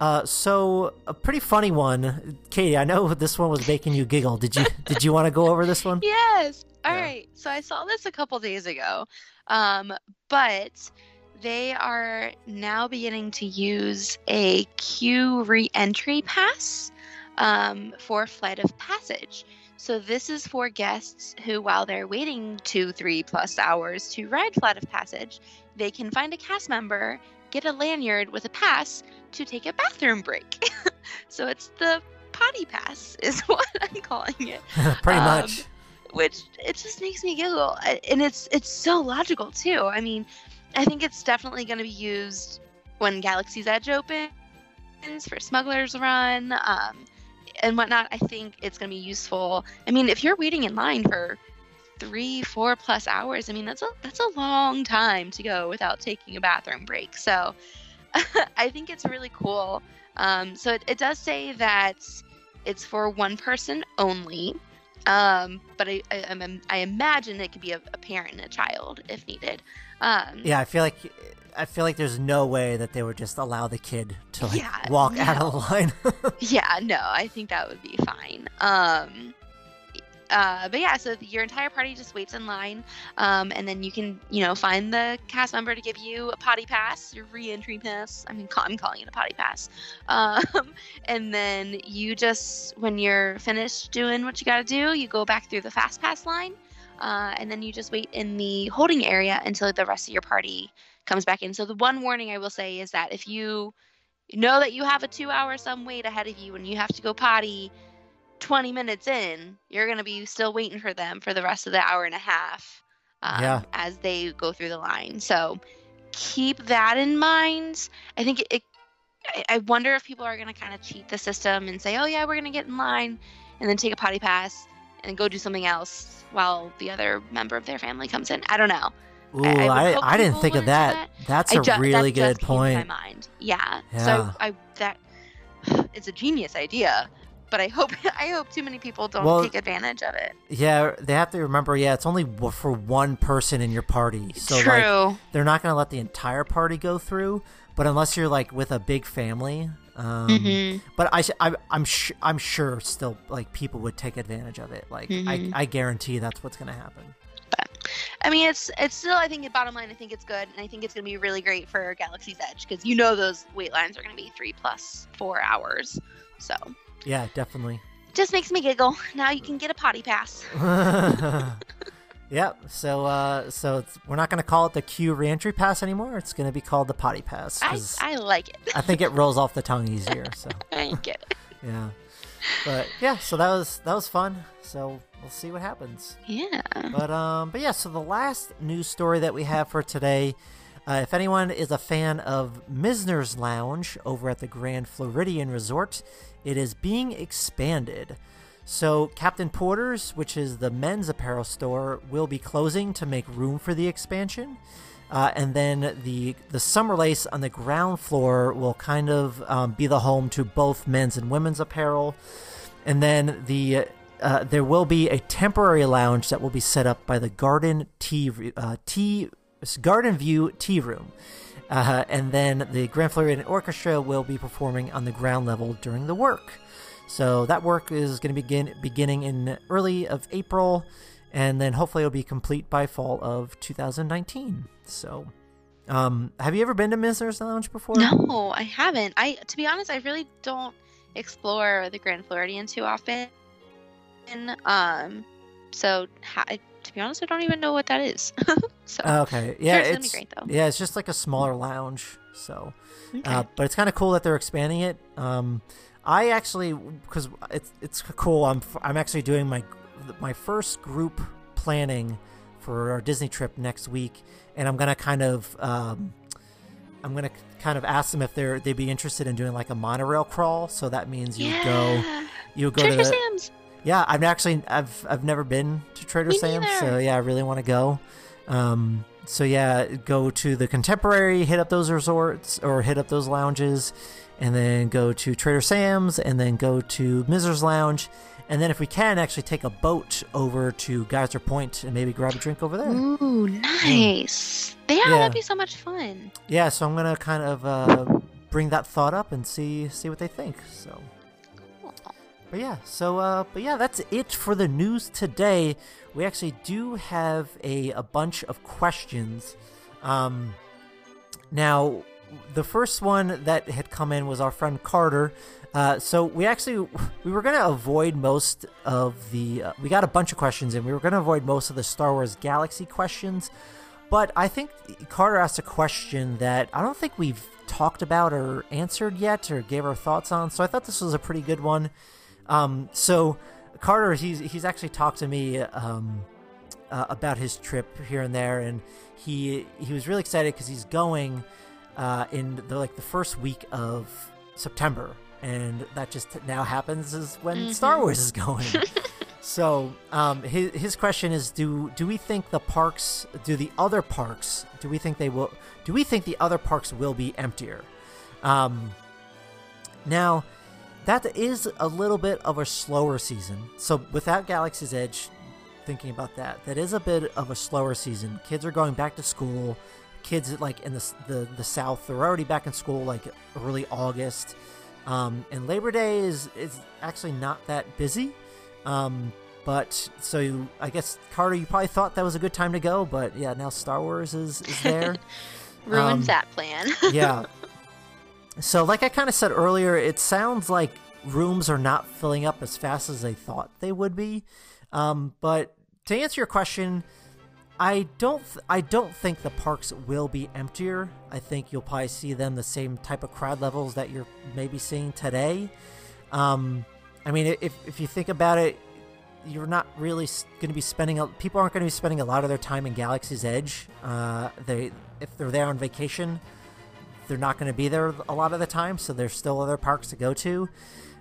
Uh, so a pretty funny one, Katie. I know [laughs] this one was making you giggle. Did you did you want to go over this one? [laughs] Yes. All yeah. right. So I saw this a couple days ago, um, but they are now beginning to use a queue re-entry pass um, for Flight of Passage. So this is for guests who, while they're waiting two, three plus hours to ride Flight of Passage, they can find a cast member, get a lanyard with a pass to take a bathroom break. [laughs] so it's the potty pass, [laughs] is what I'm calling it. [laughs] Pretty um, much. Which it just makes me giggle, and it's it's so logical too. I mean, I think it's definitely going to be used when Galaxy's Edge opens for Smuggler's Run. Um, and whatnot, I think it's going to be useful. I mean, if you're waiting in line for three, four plus hours, I mean, that's a that's a long time to go without taking a bathroom break. So, [laughs] I think it's really cool. Um, so it, it does say that it's for one person only. Um, but I, I, I'm- imagine it could be a, a parent and a child if needed. Um, Yeah, I feel like I feel like there's no way that they would just allow the kid to like Yeah, walk out of the line. [laughs] Yeah, no, I think that would be fine. Um, uh, but yeah, so your entire party just waits in line, um, and then you can, you know, find the cast member to give you a potty pass, your re-entry pass. I mean, I'm calling it a potty pass. Um, [laughs] and then you just, when you're finished doing what you got to do, you go back through the fast pass line, uh, and then you just wait in the holding area until the rest of your party comes back in. So the one warning I will say is that if you know that you have a two hour some wait ahead of you and you have to go potty 20 minutes in, you're going to be still waiting for them for the rest of the hour and a half um, Yeah. as they go through the line. So keep that in mind. I think it, it I- I wonder if people are going to kind of cheat the system and say, oh, yeah, we're going to get in line and then take a potty pass and go do something else while the other member of their family comes in. I don't know. Ooh, I I, I, didn't think of do that. That's I a ju- really that good just came to my point. mind. Yeah. Yeah. So I that [sighs] it's a genius idea, but I hope [laughs] I hope too many people don't Well- take advantage of it. Yeah, they have to remember. Yeah, it's only for one person in your party, so like True. they're not gonna let the entire party go through. But unless you're like with a big family, um, Mhm. but I, I I'm sh- I'm sure still like people would take advantage of it. Like Mhm. I, I guarantee that's what's gonna happen. I mean, it's it's still. I think bottom line, I think it's good, and I think it's going to be really great for Galaxy's Edge because you know those wait lines are going to be three plus four hours. So Yeah, definitely. just makes me giggle. Now you can get a potty pass. [laughs] [laughs] yep. So uh, so it's, we're not gonna call it the queue reentry pass anymore. It's gonna be called the potty pass. I I like it. I think it [laughs] rolls off the tongue easier. So [laughs] I get it. yeah, but yeah. So that was that was fun. So we'll see what happens. Yeah. But um, but yeah. So the last news story that we have for today, uh, if anyone is a fan of Mizner's Lounge over at the Grand Floridian Resort, it is being expanded. So Captain Porter's, which is the men's apparel store, will be closing to make room for the expansion. Uh, and then the the summer lace on the ground floor will kind of um, be the home to both men's and women's apparel. And then the uh, there will be a temporary lounge that will be set up by the Garden Tea uh, Tea Garden View Tea Room. Uh, and then the Grand Floridian Orchestra will be performing on the ground level during the work. So that work is going to begin beginning in early of April, and then hopefully it'll be complete by fall of 2019. So, um, have you ever been to Mizner's Lounge before? No, I haven't. I to be honest, I really don't explore the Grand Floridian too often. Um, so ha- to be honest, I don't even know what that is. [laughs] so Okay, yeah, Sure, it's gonna be it's great, though. yeah, it's just like a smaller lounge. So, okay. uh, but it's kind of cool that they're expanding it. Um, I actually, because it's it's cool. I'm I'm actually doing my my first group planning for our Disney trip next week, and I'm gonna kind of um, I'm gonna kind of ask them if they're they'd be interested in doing like a monorail crawl. So that means you would go you would go Trader to the, Sam's. yeah, I've actually I've I've never been to Trader Me Sam's, so yeah, I really want to go. Um, so yeah, go to the Contemporary, hit up those resorts or hit up those lounges, and then go to Trader Sam's, and then go to Mizner's Lounge, and then if we can, actually take a boat over to Geyser Point and maybe grab a drink over there. Ooh, nice. Yeah, Yeah. that'd be so much fun. Yeah, so I'm gonna kind of uh, bring that thought up and see see what they think. So. But yeah, so uh, but yeah, that's it for the news today. We actually do have a, a bunch of questions. Um, now, the first one that had come in was our friend Carter. Uh, so we actually we were gonna avoid most of the uh, we got a bunch of questions and we were gonna avoid most of the Star Wars Galaxy questions, but I think Carter asked a question that I don't think we've talked about or answered yet or gave our thoughts on. So I thought this was a pretty good one. Um, so Carter, he's he's actually talked to me um, uh, about his trip here and there, and he he was really excited because he's going uh, in the like the first week of September, and that just now happens is when Star Wars is going. [laughs] so um, his his question is: Do do we think the parks, do the other parks, do we think they will? Do we think the other parks will be emptier? Um, now, that is a little bit of a slower season. So without Galaxy's Edge, thinking about that, that is a bit of a slower season. Kids are going back to school. Kids like in the the, the South, they're already back in school like early August. Um, and Labor Day is is actually not that busy. Um, but so you, I guess Carter, you probably thought that was a good time to go, but yeah, now Star Wars is is there. [laughs] Ruins Um, that plan. [laughs] yeah. So, like I kind of said earlier, it sounds like rooms are not filling up as fast as they thought they would be. Um, but to answer your question, I don't. I don't think the parks will be emptier. I think you'll probably see them the same type of crowd levels that you're maybe seeing today. Um, I mean, if if you think about it, you're not really going to be spending. A, people aren't going to be spending a lot of their time in Galaxy's Edge. Uh, they if they're there on vacation, they're not going to be there a lot of the time. So there's still other parks to go to.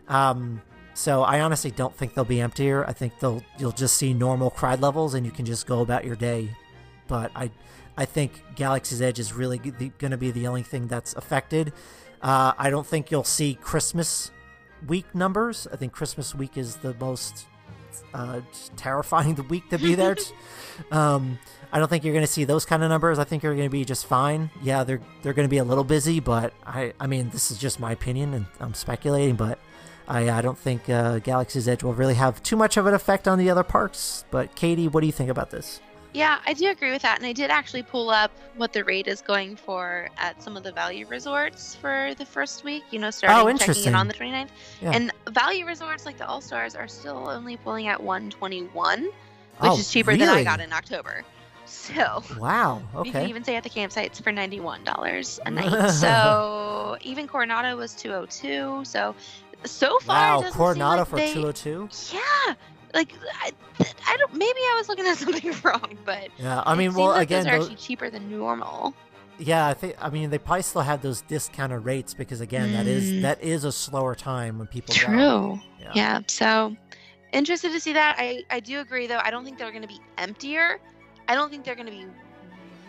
Um, so I honestly don't think they'll be emptier. I think they'll you'll just see normal crowd levels and you can just go about your day. But I I think Galaxy's Edge is really going to be the only thing that's affected. Uh, I don't think you'll see Christmas week numbers. I think Christmas week is the most uh, terrifying the [laughs] week to be there. [laughs] um, I don't think you're going to see those kind of numbers. I think you're going to be just fine. Yeah, they're they're going to be a little busy, but I I mean this is just my opinion and I'm speculating, but I I don't think uh, Galaxy's Edge will really have too much of an effect on the other parks. But Katie, what do you think about this? Yeah, I do agree with that. And I did actually pull up what the rate is going for at some of the value resorts for the first week, you know, starting checking Oh, interesting. in on the 29th. Yeah. And value resorts like the All Stars are still only pulling at 121, which Oh, is cheaper than I got in October. [laughs] So Wow. okay. you can even stay at the campsites for $91 a [laughs] night. so even Coronado was 202. So so far, Wow. Coronado like for they- 202. Yeah. Like I, I don't. Maybe I was looking at [laughs] something wrong, but Yeah. I mean, well, like again, those are actually cheaper than normal. yeah. I think. I mean, they probably still have those discounted rates because again, that is Mm. that is a slower time when people go. True. Yeah. Yeah. So interested to see that. I I do agree though. I don't think they're going to be emptier. I don't think they're going to be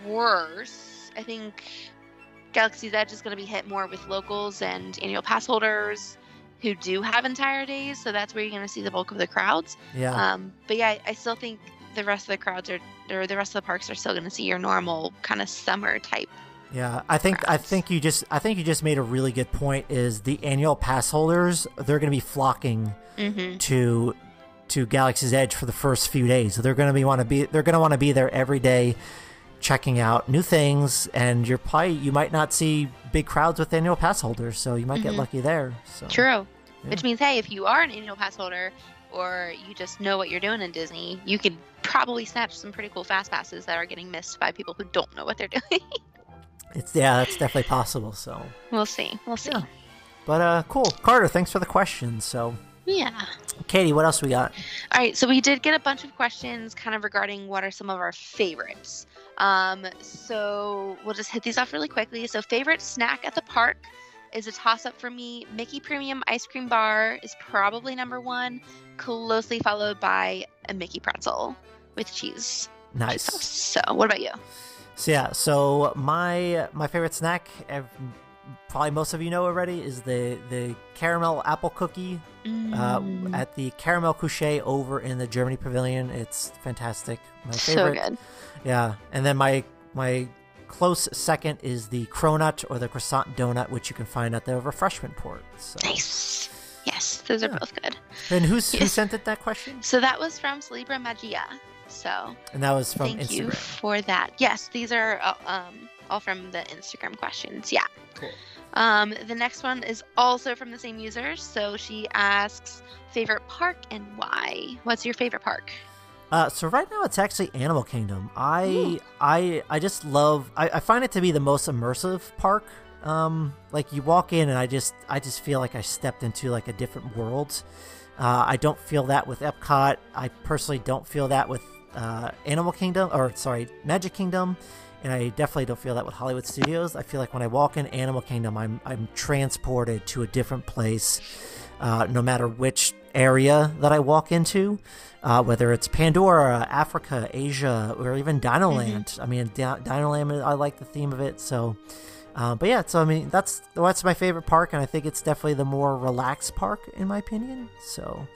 worse. I think Galaxy's Edge is going to be hit more with locals and annual pass holders who do have entire days. So that's where you're going to see the bulk of the crowds. Yeah. Um, but yeah, I, still think the rest of the crowds are, or the rest of the parks are still going to see your normal kind of summer type. Yeah, I think I think you just I think you just made a really good point. Is the annual pass holders they're going to be flocking Mm-hmm. to to Galaxy's Edge for the first few days. So they're going to be want to be they're going to want to be there every day, checking out new things. And you're probably you might not see big crowds with annual pass holders, so you might get Mhm. lucky there. So True. Yeah. Which means, hey, if you are an annual pass holder or you just know what you're doing in Disney, you could probably snatch some pretty cool fast passes that are getting missed by people who don't know what they're [laughs] doing. it's yeah, that's definitely possible. So, we'll see. We'll see. Yeah. but uh, cool, Carter. Thanks for the question. So, Yeah. Katie, what else we got? All right, so we did get a bunch of questions kind of regarding what are some of our favorites. Um, so we'll just hit these off really quickly. So, favorite snack at the park is a toss up for me. Mickey Premium Ice Cream Bar is probably number one, closely followed by a Mickey Pretzel with cheese. Nice. sauce. So, what about you? So yeah, so my my favorite snack, probably most of you know already, is the the caramel apple cookie uh, Mm, at the Karamell-Küche over in the Germany Pavilion. It's fantastic. My so good. Yeah, and then my my close second is the cronut or the croissant donut, which you can find at the refreshment port. So, Nice. Yes, those are both good. and who's who sent it that question? So that was from Celebra Magia. So And that was from thank Instagram. you for that. Yes, these are uh, um, all from the Instagram questions. Yeah. Cool. Um, the next one is also from the same user. So she asks favorite park and why. What's your favorite park? Uh, so right now it's actually Animal Kingdom. I Ooh. I I just love. I, I find it to be the most immersive park. Um, like you walk in and I just I just feel like I stepped into like a different world. Uh, I don't feel that with Epcot. I personally don't feel that with uh, Animal Kingdom or sorry Magic Kingdom, and I definitely don't feel that with Hollywood Studios. I feel like when I walk in Animal Kingdom, I'm I'm transported to a different place, uh, no matter which area that I walk into uh, whether it's Pandora, Africa, Asia, or even Dino Land. I mean, Di- Dino Land, I like the theme of it. So, Uh, but yeah, so I mean that's that's my favorite park, and I think it's definitely the more relaxed park in my opinion. So,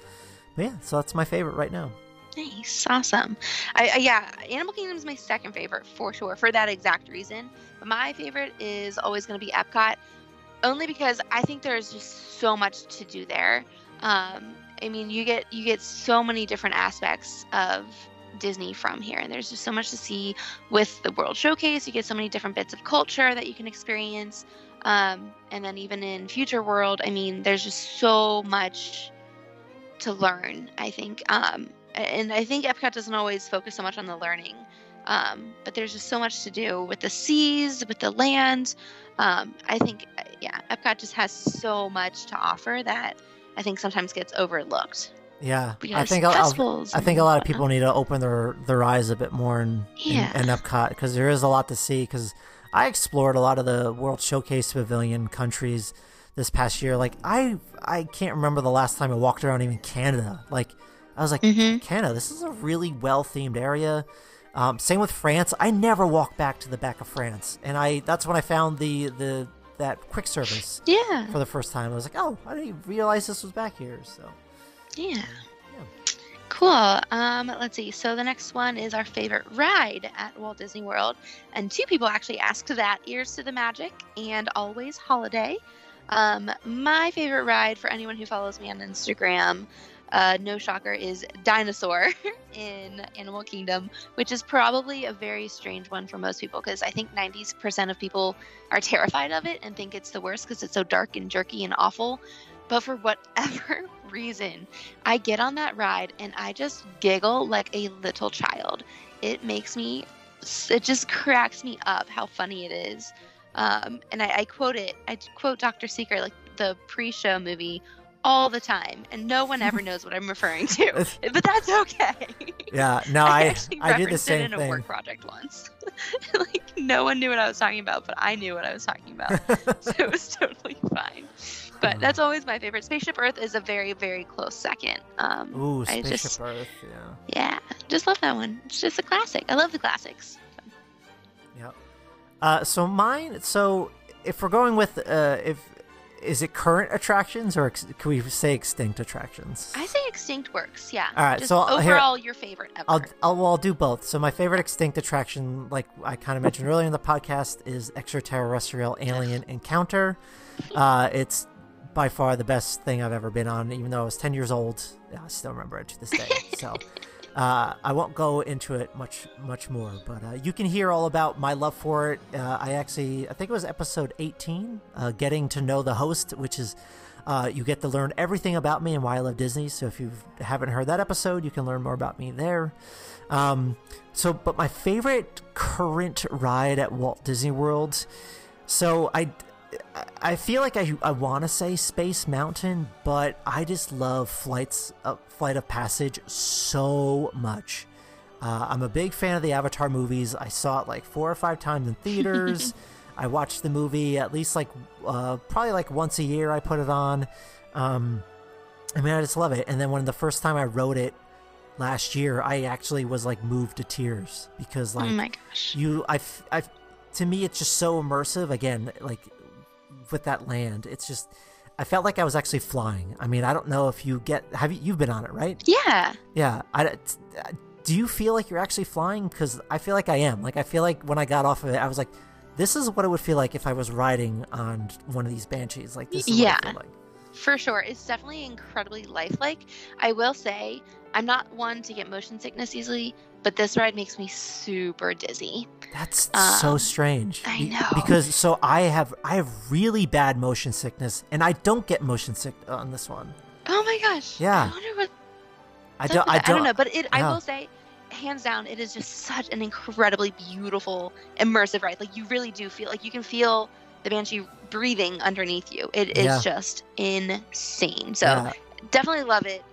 but yeah, so that's my favorite right now. Nice, awesome. I, I yeah, Animal Kingdom is my second favorite for sure for that exact reason. But my favorite is always going to be Epcot, only because I think there's just so much to do there. Um, I mean, you get you get so many different aspects of Disney from here. And there's just so much to see with the World Showcase. You get so many different bits of culture that you can experience. Um, and then even in Future World, I mean, there's just so much to learn, I think. Um, and I think Epcot doesn't always focus so much on the learning. Um, but there's just so much to do with the seas, with the land. Um, I think, yeah, Epcot just has so much to offer that I think sometimes gets overlooked. Yeah, I think I think a lot of people need to open their their eyes a bit more in, yeah. in, in Epcot because there is a lot to see. Because I explored a lot of the World Showcase Pavilion countries this past year. Like I I can't remember the last time I walked around even Canada. Like I was like mm-hmm. Canada, this is a really well themed area. Um, same with France. I never walked back to the back of France, and I that's when I found the the that quick service. Yeah. For the first time, I was like, oh, I didn't even realize this was back here. So. Yeah. Cool. Um, let's see. So the next one is our favorite ride at Walt Disney World, and two people actually asked that: Ears to the Magic and Always Holiday. Um, my favorite ride for anyone who follows me on Instagram, uh, no shocker, is Dinosaur [laughs] in Animal Kingdom, which is probably a very strange one for most people because I think 90% of people are terrified of it and think it's the worst because it's so dark and jerky and awful. But for whatever [laughs] reason, I get on that ride and I just giggle like a little child. It makes me, it just cracks me up how funny it is. Um, and I, I quote it, I quote Dr. Seeker, like the pre show movie, all the time, and no one ever knows what I'm referring to. [laughs] [laughs] but that's okay. Yeah, no, I I, I did the same it in thing. a work project once. [laughs] like no one knew what I was talking about, but I knew what I was talking about, so it was totally fine. But that's always my favorite. Spaceship Earth is a very, very close second. Um, Ooh, Spaceship just, Earth, yeah. Yeah, just love that one. It's just a classic. I love the classics. Yep. Uh, so mine. So if we're going with, uh, if is it current attractions or ex- can we say extinct attractions? I say extinct works. Yeah. All right. Just so overall, here, your favorite ever. I'll, I'll, well, I'll do both. So my favorite extinct attraction, like I kind of mentioned earlier in the podcast, is extraterrestrial alien [laughs] encounter. Uh, it's by far the best thing I've ever been on, even though I was 10 years old. I still remember it to this day. So [laughs] uh, I won't go into it much, much more, but uh, you can hear all about my love for it. Uh, I actually, I think it was episode 18, uh, Getting to Know the Host, which is uh, you get to learn everything about me and why I love Disney. So if you haven't heard that episode, you can learn more about me there. Um, so, but my favorite current ride at Walt Disney World. So I I feel like I, I want to say Space Mountain, but I just love flights uh, Flight of Passage so much. Uh, I'm a big fan of the Avatar movies. I saw it like four or five times in theaters. [laughs] I watched the movie at least like uh, probably like once a year. I put it on. Um, I mean, I just love it. And then when the first time I rode it last year, I actually was like moved to tears because like oh my gosh, you, I, I, to me, it's just so immersive. Again, like with that land. It's just I felt like I was actually flying. I mean, I don't know if you get have you you've been on it, right? Yeah. Yeah. I, do you feel like you're actually flying? Because I feel like I am. Like I feel like when I got off of it, I was like, this is what it would feel like if I was riding on one of these banshees. Like this is yeah. Like. For sure. It's definitely incredibly lifelike. I will say, I'm not one to get motion sickness easily, but this ride makes me super dizzy. That's um, so strange. I know. Because so I have I have really bad motion sickness and I don't get motion sick on this one. Oh my gosh. Yeah. I wonder what I don't, I don't I don't know, but it I will say hands down it is just such an incredibly beautiful immersive ride. Like you really do feel like you can feel the banshee breathing underneath you. It is yeah. just insane. So yeah. definitely love it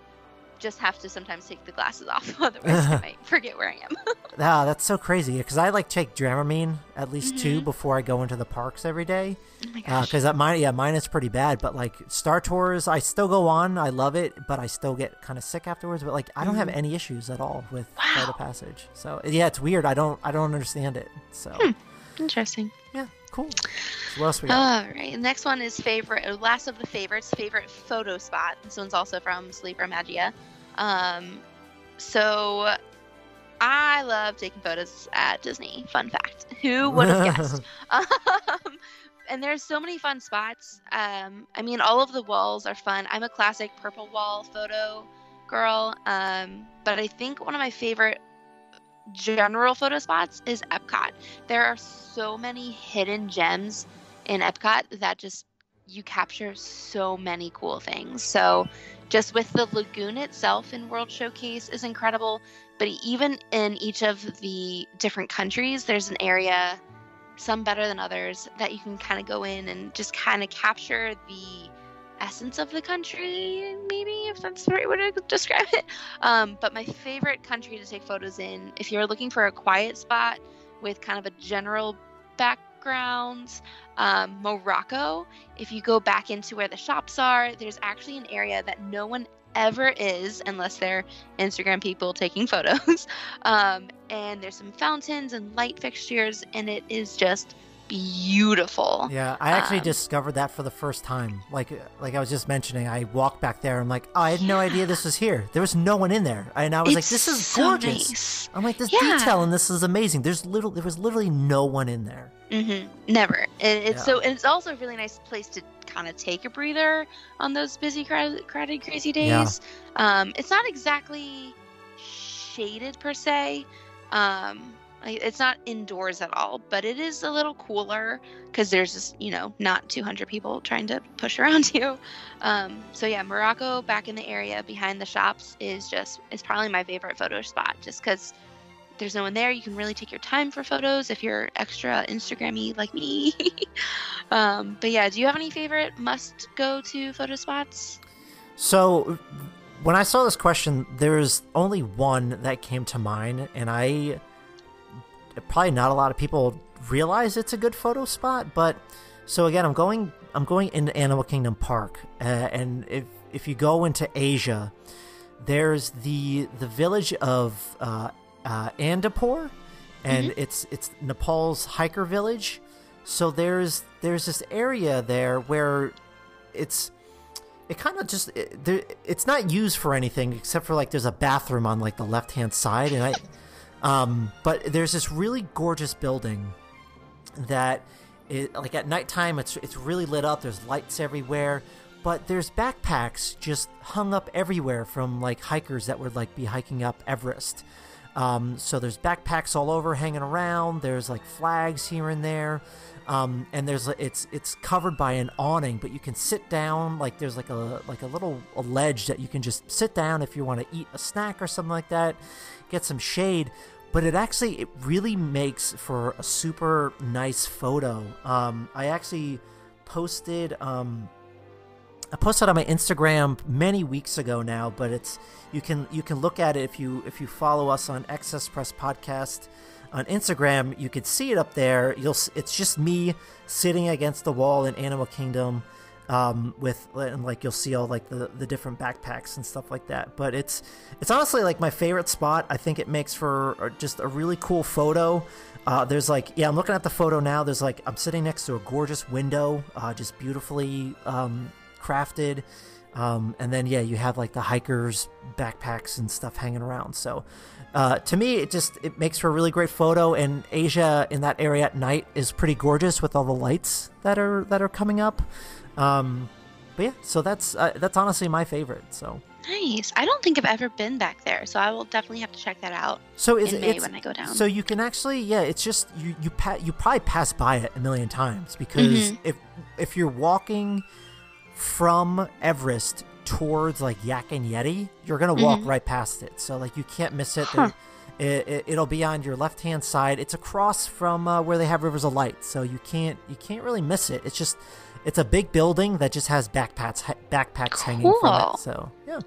just have to sometimes take the glasses off, [laughs] otherwise I [laughs] might forget where I am. [laughs] ah, that's so crazy because I like take Dramamine at least mm-hmm. two before I go into the parks every day. Oh my gosh! Because uh, mine, yeah, mine is pretty bad. But like Star Tours, I still go on. I love it, but I still get kind of sick afterwards. But like, I don't mm-hmm. have any issues at all with wow. Passage. So yeah, it's weird. I don't, I don't understand it. So hmm. interesting. Yeah, Cool. So what else we got? All right. The next one is favorite, last of the favorites, favorite photo spot. This one's also from Sleeper Magia. Um, so I love taking photos at Disney. Fun fact. [laughs] Who would have [laughs] guessed? um, and there's so many fun spots. Um, I mean, all of the walls are fun. I'm a classic purple wall photo girl. Um, but I think one of my favorite general photo spots is Epcot. There are so many hidden gems in Epcot that just you capture so many cool things. So just with the lagoon itself in World Showcase is incredible, but even in each of the different countries, there's an area, some better than others, that you can kind of go in and just kind of capture the essence of the country, maybe if that's the right way to describe it. Um, but my favorite country to take photos in, if you're looking for a quiet spot with kind of a general background, um, Morocco. If you go back into where the shops are, there's actually an area that no one ever is unless they're Instagram people taking [laughs] photos. Um, and there's some fountains and light fixtures, and it is just beautiful. Yeah, I actually Um, discovered that for the first time. Like, like I was just mentioning, I walked back there. I'm like, oh, I had no idea this was here. There was no one in there, and I was like, this is so gorgeous. nice. I'm like, this Yeah. detail and this is amazing. There's little, there was literally no one in there. Mm-hmm. Never. And it's Yeah. so. And it's also a really nice place to kind of take a breather on those busy, crowded, crowded crazy Yeah. days. Um, it's not exactly shaded per se. Um, it's not indoors at all, but it is a little cooler because there's just you know not 200 people trying to push [laughs] around you. Um, so yeah, Morocco back in the area behind the shops is just is probably my favorite photo spot, just because there's no one there. You can really take your time for photos if you're extra Instagrammy like me. [laughs] um, but yeah, do you have any favorite must go to photo spots? So, when I saw this question, there's only one that came to mind, and I probably not a lot of people realize it's a good photo spot. But so again, I'm going, I'm going into Animal Kingdom Park, uh, and if if you go into Asia, there's the the village of uh, uh, Anandapur, and it's it's Nepal's hiker village. So there's there's this area there where it's it kind of just it, there, it's not used for anything except for like there's a bathroom on like the left hand side and i um but there's this really gorgeous building that it, like at nighttime it's it's really lit up. There's lights everywhere. But there's backpacks just hung up everywhere from like hikers that would like be hiking up everest. Um, so there's backpacks all over hanging around. There's like flags here and there. Um, and there's it's it's covered by an awning, but you can sit down. Like there's like a like a little a ledge that you can just sit down if you want to eat a snack or something like that, get some shade. But it actually it really makes for a super nice photo. Um, I actually posted um, I posted on my Instagram many weeks ago now, but it's you can you can look at it if you if you follow us on Excess Press Podcast on Instagram. You could see it up there. You'll it's just me sitting against the wall in Animal Kingdom, um, with and like you'll see all like the the different backpacks and stuff like that. But it's it's honestly like my favorite spot. I think it makes for uh, just a really cool photo. Uh, there's like yeah, I'm looking at the photo now. There's like I'm sitting next to a gorgeous window, uh, just beautifully um, crafted. Um, and then yeah, you have like the hikers backpacks and stuff hanging around. So uh, to me, it just it makes for a really great photo. And Asia in that area at night is pretty gorgeous with all the lights that are that are coming up. Um, but yeah, so that's uh, that's honestly my favorite. So Nice. I don't think I've ever been back there, so I will definitely have to check that out so is in it May when I go down. So you can actually, yeah, it's just you you pa- you probably pass by it a million times because Mhm. if if you're walking from Everest towards like Yak and Yeti, you're gonna walk Mhm. right past it. So like you can't miss it. Huh. It, it, it'll be on your left hand side. It's across from uh, where they have Rivers of Light, so you can't you can't really miss it. It's just it's a big building that just has backpacks backpacks hanging from it. So yeah,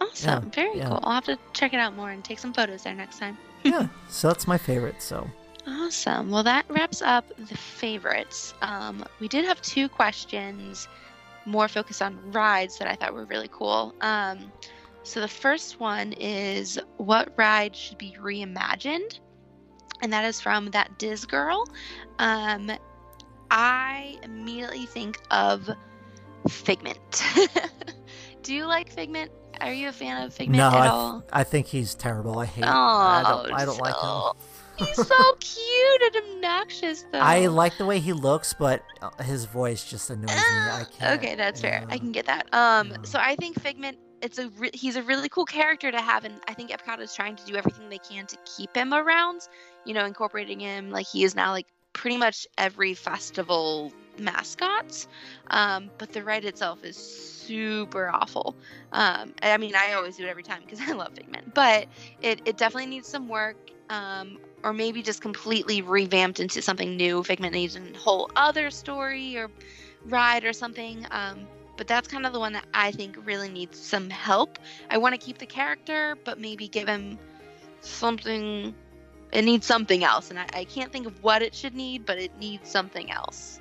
awesome. yeah, Very yeah. cool. I'll have to check it out more and take some photos there next time. [laughs] yeah. So that's my favorite. So Awesome. Well, that wraps up the favorites. Um, we did have two questions more focused on rides that I thought were really cool. Um, so the first one is what ride should be reimagined? And that is from that Diz girl. Um, I immediately think of Figment. [laughs] Do you like Figment? Are you a fan of Figment no, at I, all? I think he's terrible. I hate. Oh, I don't. I don't like him. [laughs] so- He's so cute and obnoxious, though. I like the way he looks, but uh, his voice just annoys me. I can't. okay, that's fair. I can get that. Um, so I think Figment, it's a re- he's a really cool character to have, and I think Epcot is trying to do everything they can to keep him around. You know, incorporating him like he is now like pretty much every festival mascot. Um, but the ride itself is super awful. Um, I mean, I always do it every time because [laughs] I love Figment, but it it definitely needs some work. Um, or maybe just completely revamped into something new. Figment needs a whole other story or ride or something. Um, but that's kind of the one that I think really needs some help. I want to keep the character, but maybe give him something. It needs something else, and I, I can't think of what it should need, but it needs something else.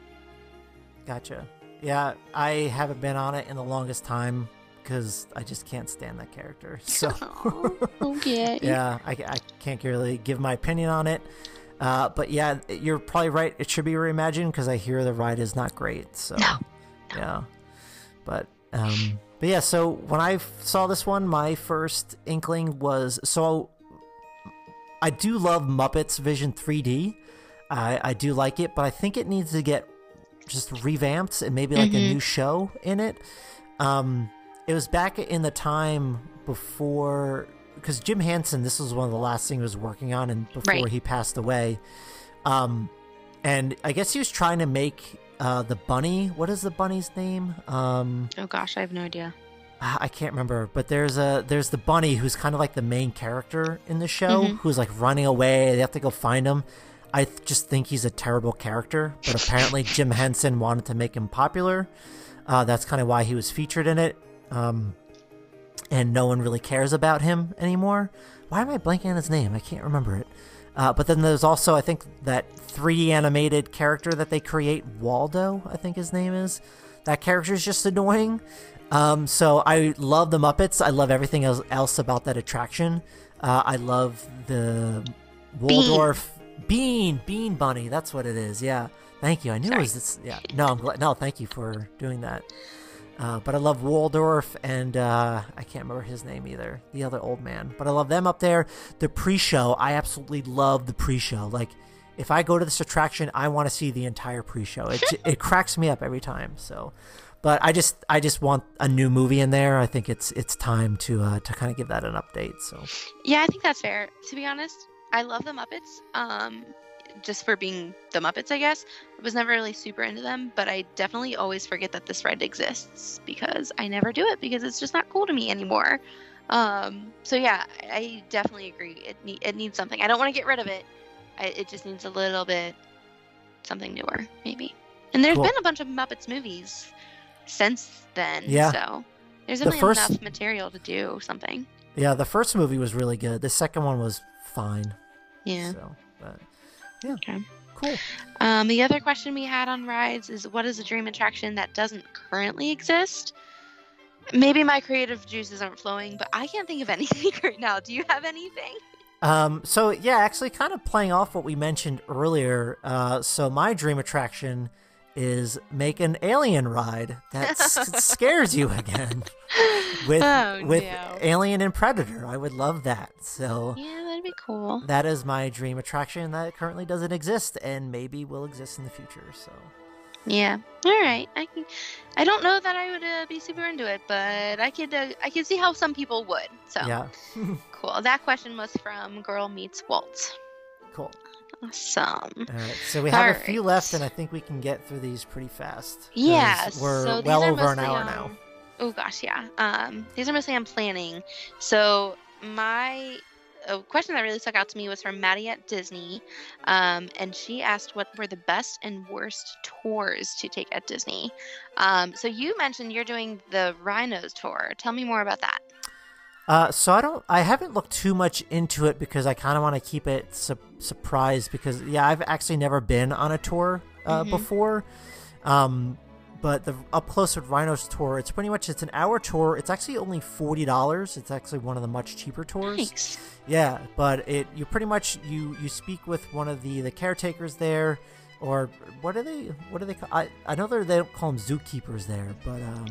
Gotcha. Yeah, I haven't been on it in the longest time because I just can't stand that character. [laughs] So. [laughs] okay. yeah, I, I can't really give my opinion on it. Uh, but yeah, you're probably right. It should be reimagined because I hear the ride is not great. So No, yeah, but um, but yeah. So when I saw this one, my first inkling was so. I do love Muppets Vision 3D. I I do like it, but I think it needs to get just revamped and maybe like a Mhm. new show in it. Um, it was back in the time before because Jim Henson, this was one of the last things he was working on, and before Right. he passed away. Um, and I guess he was trying to make uh, the bunny. What is the bunny's name? Um, Oh gosh, I have no idea. Ah, I can't remember, but there's a there's the bunny who's kind of like the main character in the show, Mhm. who's like running away. They have to go find him. I th- just think he's a terrible character, but apparently [laughs] Jim Henson wanted to make him popular. Uh, that's kind of why he was featured in it. Um, and no one really cares about him anymore. Why am I blanking on his name? I can't remember it. Uh, but then there's also, I think, that 3D animated character that they create, Waldo, I think his name is. That character is just annoying. Um, so I love the Muppets. I love everything else, else about that attraction. Uh, I love the Waldorf Bean Bean Bunny. That's what it is. Yeah. Thank you. I knew it was this. Yeah. No, I'm glad. No, thank you for doing that. Uh, but I love Waldorf and uh, I can't remember his name either. The other old man. But I love them up there. The pre-show, I absolutely love the pre-show. Like, if I go to this attraction, I want to see the entire pre-show. It [laughs] it cracks me up every time. So, but I just I just want a new movie in there. I think it's it's time to uh, to kind of give that an update. So Yeah, I think that's fair. To be honest, I love the Muppets. Um, just for being the Muppets, I guess. I was never really super into them, but I definitely always forget that this ride exists because I never do it because it's just not cool to me anymore. Um, so yeah, I- definitely agree. It ne- it needs something. I don't want to get rid of it. I, it just needs a little bit something newer, maybe. And there's Cool. been a bunch of Muppets movies since then. Yeah. So there's The first- enough material to do something. yeah, the first movie was really good. The second one was fine. Yeah. So, but yeah, Okay. cool. Um, the other question we had on rides is what is a dream attraction that doesn't currently exist? Maybe my creative juices aren't flowing, but I can't think of [laughs] anything right now. Do you have anything? Um, so yeah, actually, kind of playing off what we mentioned earlier. Uh, so my dream attraction is make an alien ride that s- [laughs] scares you again [laughs] with oh, with no. Alien and Predator. I would love that. So Yeah, that'd be cool. that is my dream attraction that currently doesn't exist and maybe will exist in the future. So Yeah. All right. I can. I don't know that I would uh, be super into it, but I could. Uh, I could see how some people would. So yeah, [laughs] cool. That question was from Girl Meets Walt. cool. Awesome. All right, so we have a few Alright. left, and I think we can get through these pretty fast. Yeah, we're so well over an hour on- now. Oh gosh, yeah. Um, these are mostly on planning. So my a question that really stuck out to me was from Maddie at Disney, um, and she asked what were the best and worst tours to take at Disney. Um, so you mentioned you're doing the Rhinos tour. Tell me more about that. Uh, so I don't, I haven't looked too much into it because I kind of want to keep it su- surprised because yeah, I've actually never been on a tour uh, Mhm. before. Um, but the up close with Rhinos tour, it's pretty much it's an hour tour. It's actually only forty dollars. It's actually one of the much cheaper tours. Thanks. Yeah, but it you pretty much you you speak with one of the the caretakers there. or what are they? What are they? Call, I I know they they don't call them zookeepers there, but um,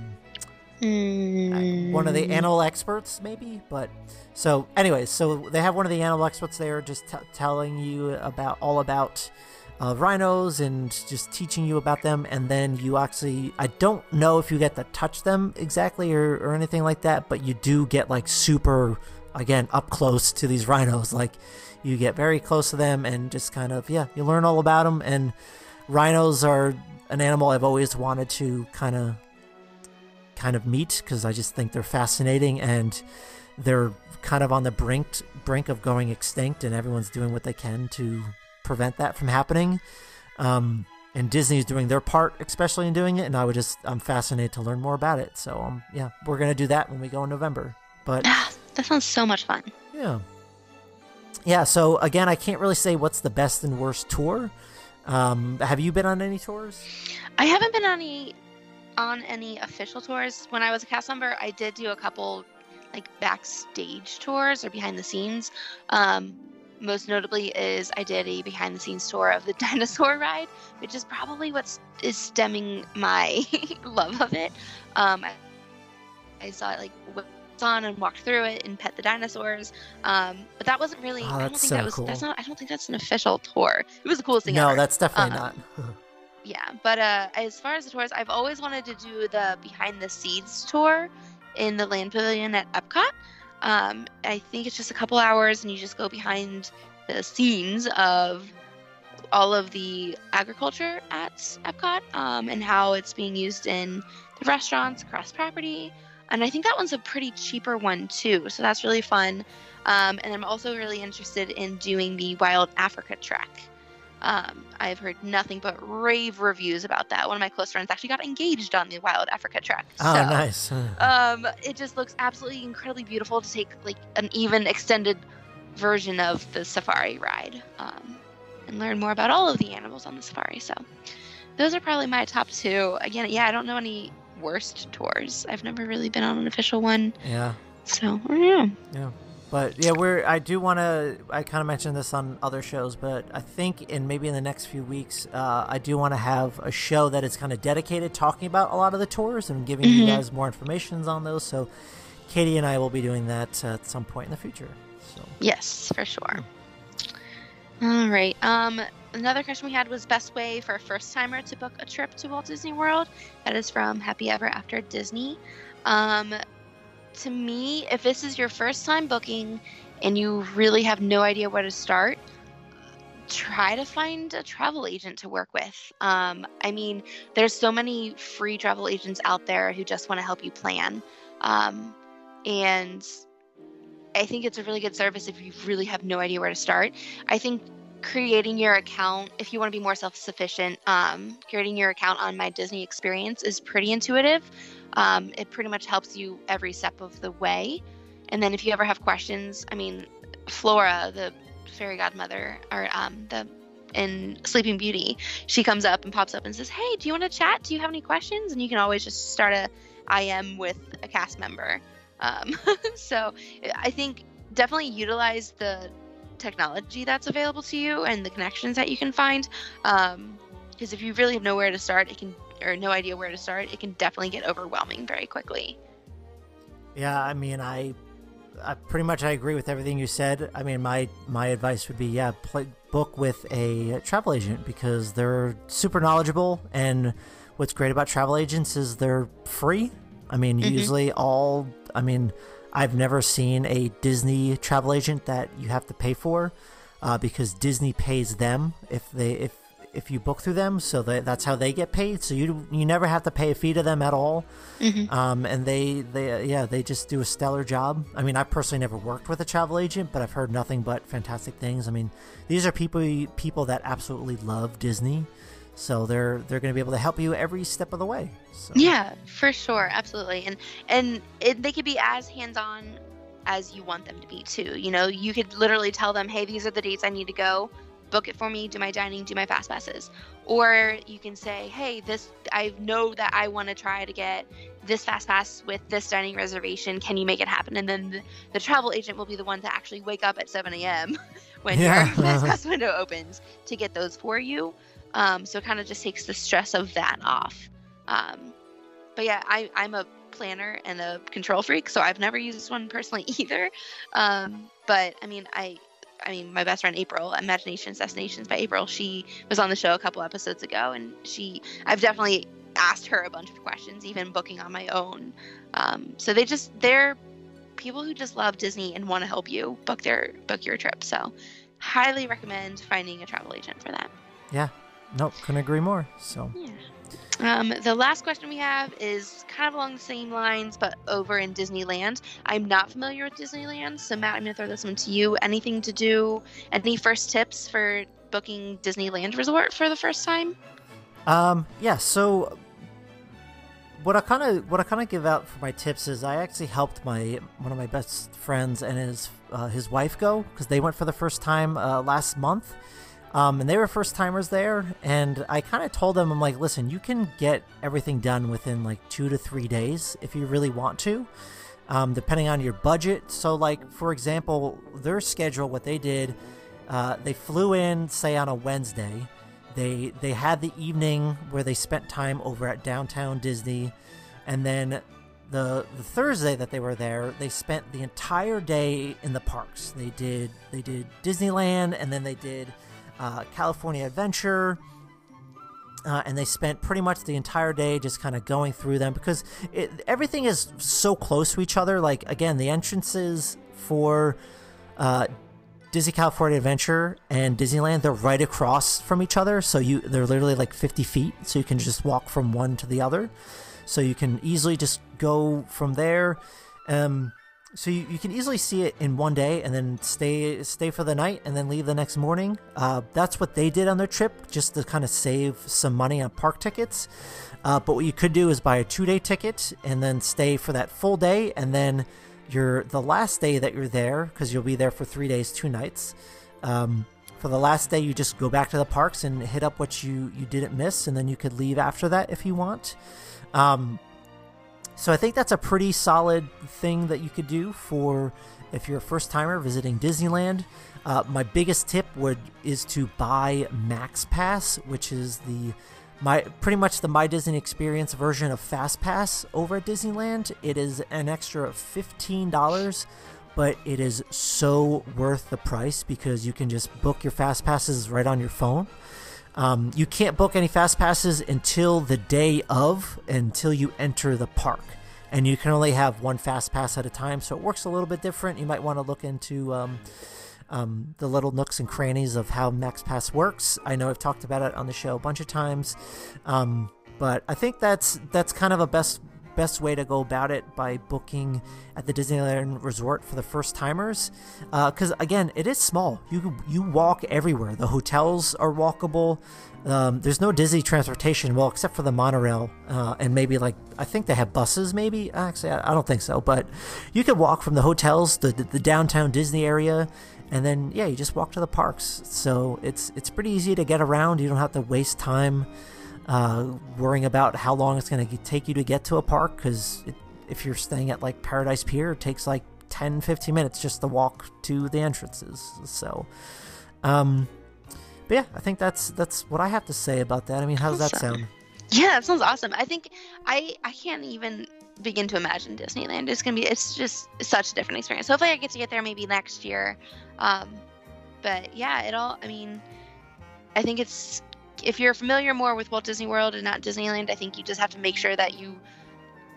Mm. one of the animal experts maybe. But so, anyways, so they have one of the animal experts there, just t- telling you about all about. Uh, rhinos and just teaching you about them and then you actually i don't know if you get to touch them exactly or, or anything like that but you do get like super again up close to these rhinos like you get very close to them and just kind of yeah you learn all about them and rhinos are an animal i've always wanted to kind of kind of meet because i just think they're fascinating and they're kind of on the brink brink of going extinct and everyone's doing what they can to prevent that from happening um, and disney's doing their part especially in doing it and i would just i'm fascinated to learn more about it so um, yeah we're gonna do that when we go in november but Ah, that sounds so much fun. yeah. Yeah, so again, I can't really say what's the best and worst tour. Um, have you been on any tours? I haven't been on any on any official tours. When I was a cast member, I did do a couple like backstage tours or behind the scenes. Um, most notably is I did a behind the scenes tour of the [laughs] dinosaur ride, which is probably what's stemming my [laughs] love of it. Um, I, I saw it like on and walked through it and pet the dinosaurs. Um, but that wasn't really. Oh, I don't think so that was. cool. That's not. I don't think that's an official tour. It was the coolest thing No, ever that's definitely Um, not. [laughs] yeah but uh as far as the tours i've always wanted to do the behind the scenes tour in the land pavilion at epcot. Um i think it's just a couple hours and you just go behind the scenes of all of the agriculture at epcot um, and how it's being used in the restaurants across property. And i think that one's a pretty cheaper one too so that's really fun. Um, and i'm also really interested in doing the wild africa trek um, I've heard nothing but rave reviews about that. One of my close friends actually got engaged on the Wild Africa trek. oh, so, nice. Um, it just looks absolutely incredibly beautiful to take like an even extended version of the safari ride um, and learn more about all of the animals on the safari. So those are probably my top two. Again, yeah, I don't know any worst tours. I've never really been on an official one. yeah. So yeah. Yeah. But yeah, we're. I do want to. I kind of mentioned this on other shows, but I think in maybe in the next few weeks, uh, I do want to have a show that is kind of dedicated talking about a lot of the tours and giving you Mhm. guys more information on those. So, Katie and I will be doing that uh, at some point in the future. So, Yes, for sure. All right. Um, another question we had was best way for a first timer to book a trip to Walt Disney World. That is from Happy Ever After Disney. Um, to me, if this is your first time booking and you really have no idea where to start, try to find a travel agent to work with. Um, I mean, there's so many free travel agents out there who just want to help you plan. Um, and I think it's a really good service if you really have no idea where to start. I think creating your account, if you want to be more self sufficient, um, creating your account on My Disney Experience is pretty intuitive. Um, it pretty much helps you every step of the way. And then if you ever have questions, I mean, Flora, the fairy godmother, or um, the in Sleeping Beauty, she comes up and pops up and says, "Hey, do you want to chat? Do you have any questions?" And you can always just start a IM with a cast member. Um, [laughs] so I think definitely utilize the technology that's available to you and the connections that you can find. Because if you really have nowhere to start, it can or no idea where to start, it can definitely get overwhelming very quickly. yeah, I mean, I, I pretty much I agree with everything you said. I mean, my my advice would be yeah, play, book with a travel agent because they're super knowledgeable and what's great about travel agents is they're free. I mean, Mhm. usually all I mean, I've never seen a Disney travel agent that you have to pay for uh, because Disney pays them if they if if you book through them, so that that's how they get paid. So you you never have to pay a fee to them at all. Mhm. Um, and they they yeah they just do a stellar job. I mean, I personally never worked with a travel agent, but I've heard nothing but fantastic things. I mean, these are people people that absolutely love Disney, so they're they're going to be able to help you every step of the way. So. Yeah, for sure, absolutely, and and it, they could be as hands-on as you want them to be too. You know, you could literally tell them, "Hey, these are the dates I need to go. Book it for me. Do my dining. Do my fast passes." Or you can say, "Hey, this I know that I want to try to get this fast pass with this dining reservation. Can you make it happen?" And then the, the travel agent will be the one to actually wake up at 7 a.m. [laughs] when Yeah. your fast pass window opens to get those for you. Um, so it kind of just takes the stress of that off. Um, but yeah, I, I'm a planner and a control freak, so I've never used one personally [laughs] either. Um, but I mean, I I mean, my best friend April, Imaginations Destinations by April, she was on the show a couple episodes ago, and she, I've definitely asked her a bunch of questions, even booking on my own. Um, so they just, they're people who just love Disney and want to help you book their book your trip. So, highly recommend finding a travel agent for that. Yeah, nope, couldn't agree more. So, yeah. Um, the last question we have is kind of along the same lines, but over in Disneyland. I'm not familiar with Disneyland, so Matt, I'm going to throw this one to you. Anything to do? Any first tips for booking Disneyland Resort for the first time? Um, yeah. So, what I kind of what I kind of give out for my tips is I actually helped my one of my best friends and his uh, his wife go because they went for the first time uh, last month um, and they were first timers there. And I kind of told them, I'm like, listen, you can get everything done within like two to three days if you really want to, um, depending on your budget. So, like, for example, their schedule, what they did, uh, they flew in, say, on a Wednesday. They, they had the evening where they spent time over at downtown Disney. And then the the Thursday that they were there, they spent the entire day in the parks. They did they did Disneyland and then they did uh, California Adventure. Uh, and they spent pretty much the entire day just kind of going through them because it, everything is so close to each other. Like, again, the entrances for uh, Disney California Adventure and Disneyland, they're right across from each other. So you they're literally like 50 feet. So you can just walk from one to the other. So you can easily just go from there. Um, so you, you can easily see it in one day and then stay stay for the night and then leave the next morning. Uh, that's what they did on their trip, just to kind of save some money on park tickets. Uh, but what you could do is buy a two day ticket and then stay for that full day, and then you're the last day that you're there because you'll be there for three days, two nights. Um, for the last day, you just go back to the parks and hit up what you you didn't miss, and then you could leave after that if you want. Um, so I think that's a pretty solid thing that you could do for if you're a first timer visiting Disneyland. Uh, my biggest tip would is to buy Max Pass, which is the my pretty much the My Disney Experience version of Fast Pass over at Disneyland. It is an extra fifteen dollars, but it is so worth the price because you can just book your Fast Passes right on your phone. Um, you can't book any fast passes until the day of, until you enter the park. And you can only have one fast pass at a time, so it works a little bit different. You might want to look into um, um, the little nooks and crannies of how Max Pass works. I know I've talked about it on the show a bunch of times, um, but I think that's that's kind of a best best way to go about it by booking at the Disneyland Resort for the first timers. Because uh, again, it is small. You you walk everywhere. The hotels are walkable. Um, there's no Disney transportation, well, except for the monorail uh, and maybe like I think they have buses. Maybe actually, I, I don't think so. But you can walk from the hotels, the, the the downtown Disney area, and then yeah, you just walk to the parks. So it's it's pretty easy to get around. You don't have to waste time uh, worrying about how long it's going to take you to get to a park because if you're staying at like Paradise Pier, it takes like 10 15 minutes just to walk to the entrances. So, um, but yeah, I think that's that's what I have to say about that. I mean, how does that sound? Yeah, that sounds awesome. I think I I can't even begin to imagine Disneyland. It's gonna be it's just such a different experience. Hopefully, I get to get there maybe next year. Um, but yeah, it all. I mean, I think it's if you're familiar more with Walt Disney World and not Disneyland, I think you just have to make sure that you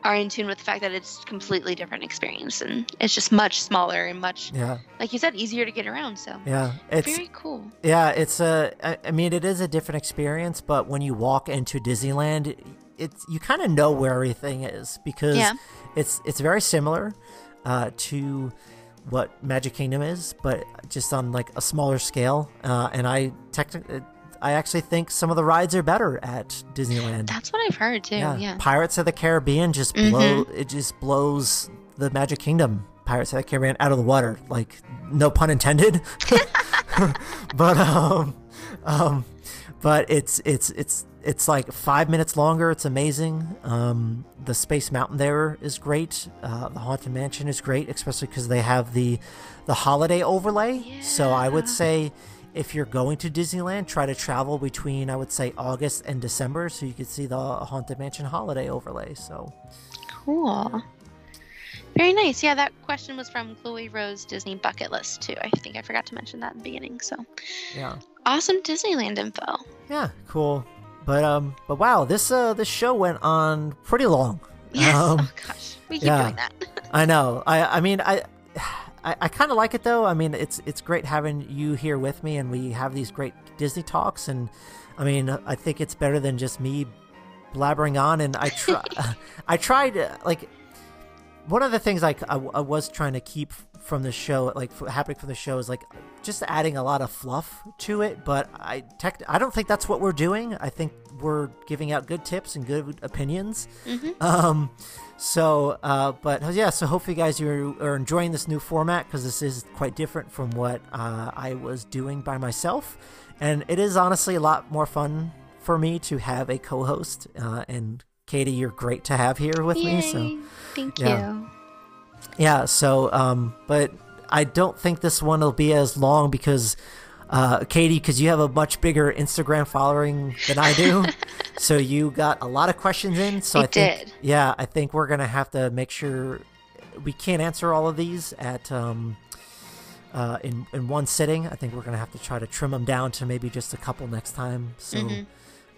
are in tune with the fact that it's completely different experience and it's just much smaller and much yeah like you said easier to get around so yeah it's very cool yeah it's a i mean it is a different experience but when you walk into disneyland it's you kind of know where everything is because yeah. it's it's very similar uh, to what magic kingdom is but just on like a smaller scale uh, and i technically I actually think some of the rides are better at Disneyland. That's what I've heard too. Yeah, yeah. Pirates of the Caribbean just blow mm-hmm. it just blows the Magic Kingdom Pirates of the Caribbean out of the water. Like no pun intended. [laughs] but um um but it's it's it's it's like five minutes longer. It's amazing. Um, the Space Mountain there is great. Uh, the Haunted Mansion is great, especially because they have the the holiday overlay. Yeah. So I would say if you're going to Disneyland, try to travel between I would say August and December, so you could see the Haunted Mansion holiday overlay. So Cool. Very nice. Yeah, that question was from Chloe Rose Disney Bucket List too. I think I forgot to mention that in the beginning. So yeah, awesome Disneyland info. yeah, cool. But um, but wow, this uh this show went on pretty long. Yes. Um, oh gosh, we keep yeah. doing that. [laughs] I know. I I mean I. I, I kind of like it though. I mean, it's it's great having you here with me, and we have these great Disney talks. And I mean, I think it's better than just me blabbering on. And I try, [laughs] [laughs] I tried uh, like one of the things like I, I was trying to keep from the show, like happening from the show, is like just adding a lot of fluff to it. But I tech, I don't think that's what we're doing. I think we're giving out good tips and good opinions. Mhm. Um, so, uh, but yeah, so hopefully, you guys you are enjoying this new format because this is quite different from what uh, I was doing by myself, and it is honestly a lot more fun for me to have a co-host. Uh, and Katie, you're great to have here with me. So. Thank yeah. you. Yeah, so um but I don't think this one will be as long because uh Katie because you have a much bigger Instagram following than I do. [laughs] so you got a lot of questions in, so I I, think did. yeah, I think we're going to have to make sure we can't answer all of these at um uh, in in one sitting, I think we're gonna have to try to trim them down to maybe just a couple next time. So, Mhm.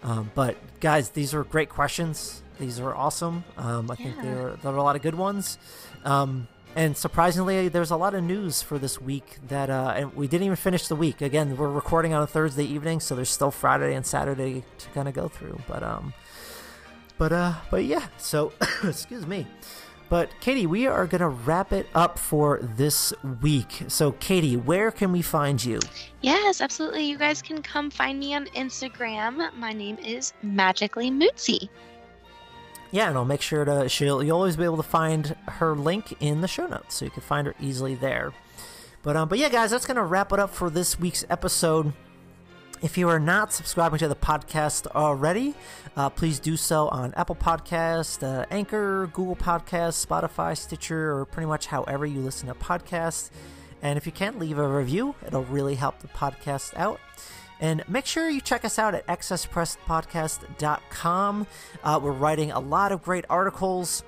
um, but guys, these are great questions. These are awesome. Um, I think Yeah. there there are a lot of good ones. Um, and surprisingly, there's a lot of news for this week that uh, and we didn't even finish the week. Again, we're recording on a Thursday evening, so there's still Friday and Saturday to kind of go through. But um, but uh, but yeah. So [coughs] excuse me. But Katie, we are gonna wrap it up for this week. So Katie, where can we find you? Yes, absolutely. You guys can come find me on Instagram. My name is Magically Mootsy. Yeah, and I'll make sure to she'll you'll always be able to find her link in the show notes, so you can find her easily there. But um, but yeah, guys, that's gonna wrap it up for this week's episode. If you are not subscribing to the podcast already, uh, please do so on Apple Podcast, uh, Anchor, Google Podcast, Spotify, Stitcher, or pretty much however you listen to podcasts. And if you can, leave a review. It'll really help the podcast out. And make sure you check us out at excesspresspodcast.com. Uh, we're writing a lot of great articles.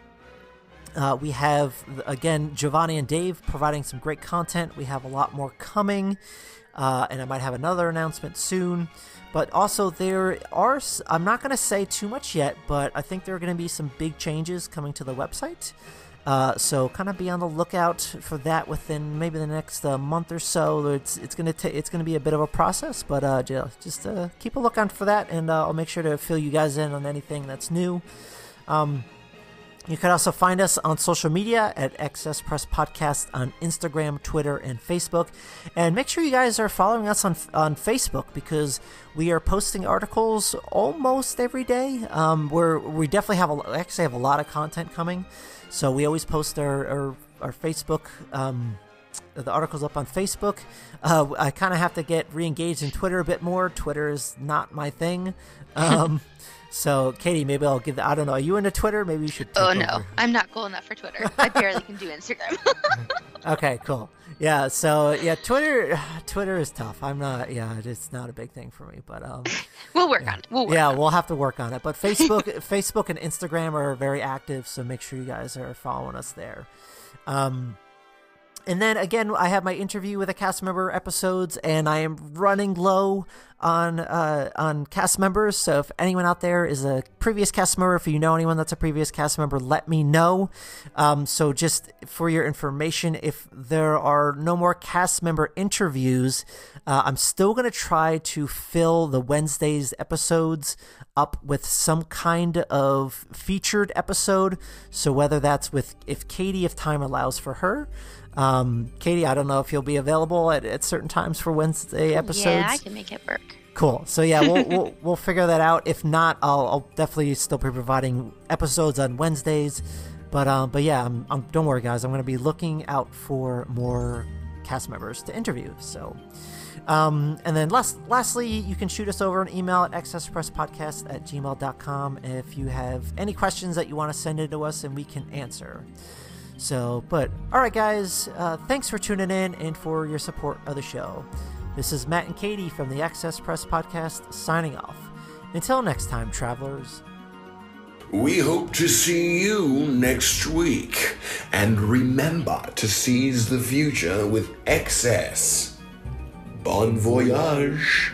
Uh, we have, again, Giovanni and Dave providing some great content. We have a lot more coming. Uh, and I might have another announcement soon. But also, there are, I'm not going to say too much yet, but I think there are going to be some big changes coming to the website. Uh, so kind of be on the lookout for that within maybe the next uh, month or so. It's it's gonna ta- it's gonna be a bit of a process, but uh, ju- just uh, keep a lookout for that, and uh, I'll make sure to fill you guys in on anything that's new. Um, you can also find us on social media at XS Press Podcast on Instagram, Twitter, and Facebook. And make sure you guys are following us on on Facebook because we are posting articles almost every day. Um, we're we definitely have a actually have a lot of content coming, so we always post our our, our Facebook. Um, the articles up on Facebook. Uh, I kind of have to get re-engaged in Twitter a bit more. Twitter is not my thing. Um, [laughs] so, Katie, maybe I'll give. The, I don't know. Are you into Twitter? Maybe you should. Oh no, over. I'm not cool enough for Twitter. I barely can do Instagram. [laughs] Okay, cool. Yeah. So yeah, Twitter. [sighs] Twitter is tough. I'm not. Yeah, it's not a big thing for me. But um, [laughs] we'll work on it. We'll work yeah, we'll have to work on it. But Facebook, [laughs] Facebook and Instagram are very active, so make sure you guys are following us there. Um, and then again, I have my interview with a cast member episodes, and I am running low on uh, on cast members. So if anyone out there is a previous cast member, if you know anyone that's a previous cast member, let me know. Um, so just for your information, if there are no more cast member interviews, uh, I'm still going to try to fill the Wednesdays episodes up with some kind of featured episode. So whether that's with if Katie, if time allows for her. Um, Katie, I don't know if you'll be available at, at certain times for Wednesday episodes. Yeah, I can make it work. Cool. So yeah, we'll [laughs] we'll, we'll figure that out. If not, I'll, I'll definitely still be providing episodes on Wednesdays. But um, but yeah, I'm, I'm, don't worry, guys. I'm going to be looking out for more cast members to interview. So. Um, and then last, lastly, you can shoot us over an email at accesspresspodcast at gmail.com if you have any questions that you want to send in to us and we can answer. So, but all right, guys, uh, thanks for tuning in and for your support of the show. This is Matt and Katie from the Access Press Podcast signing off. Until next time, travelers. We hope to see you next week. And remember to seize the future with excess. Bon voyage.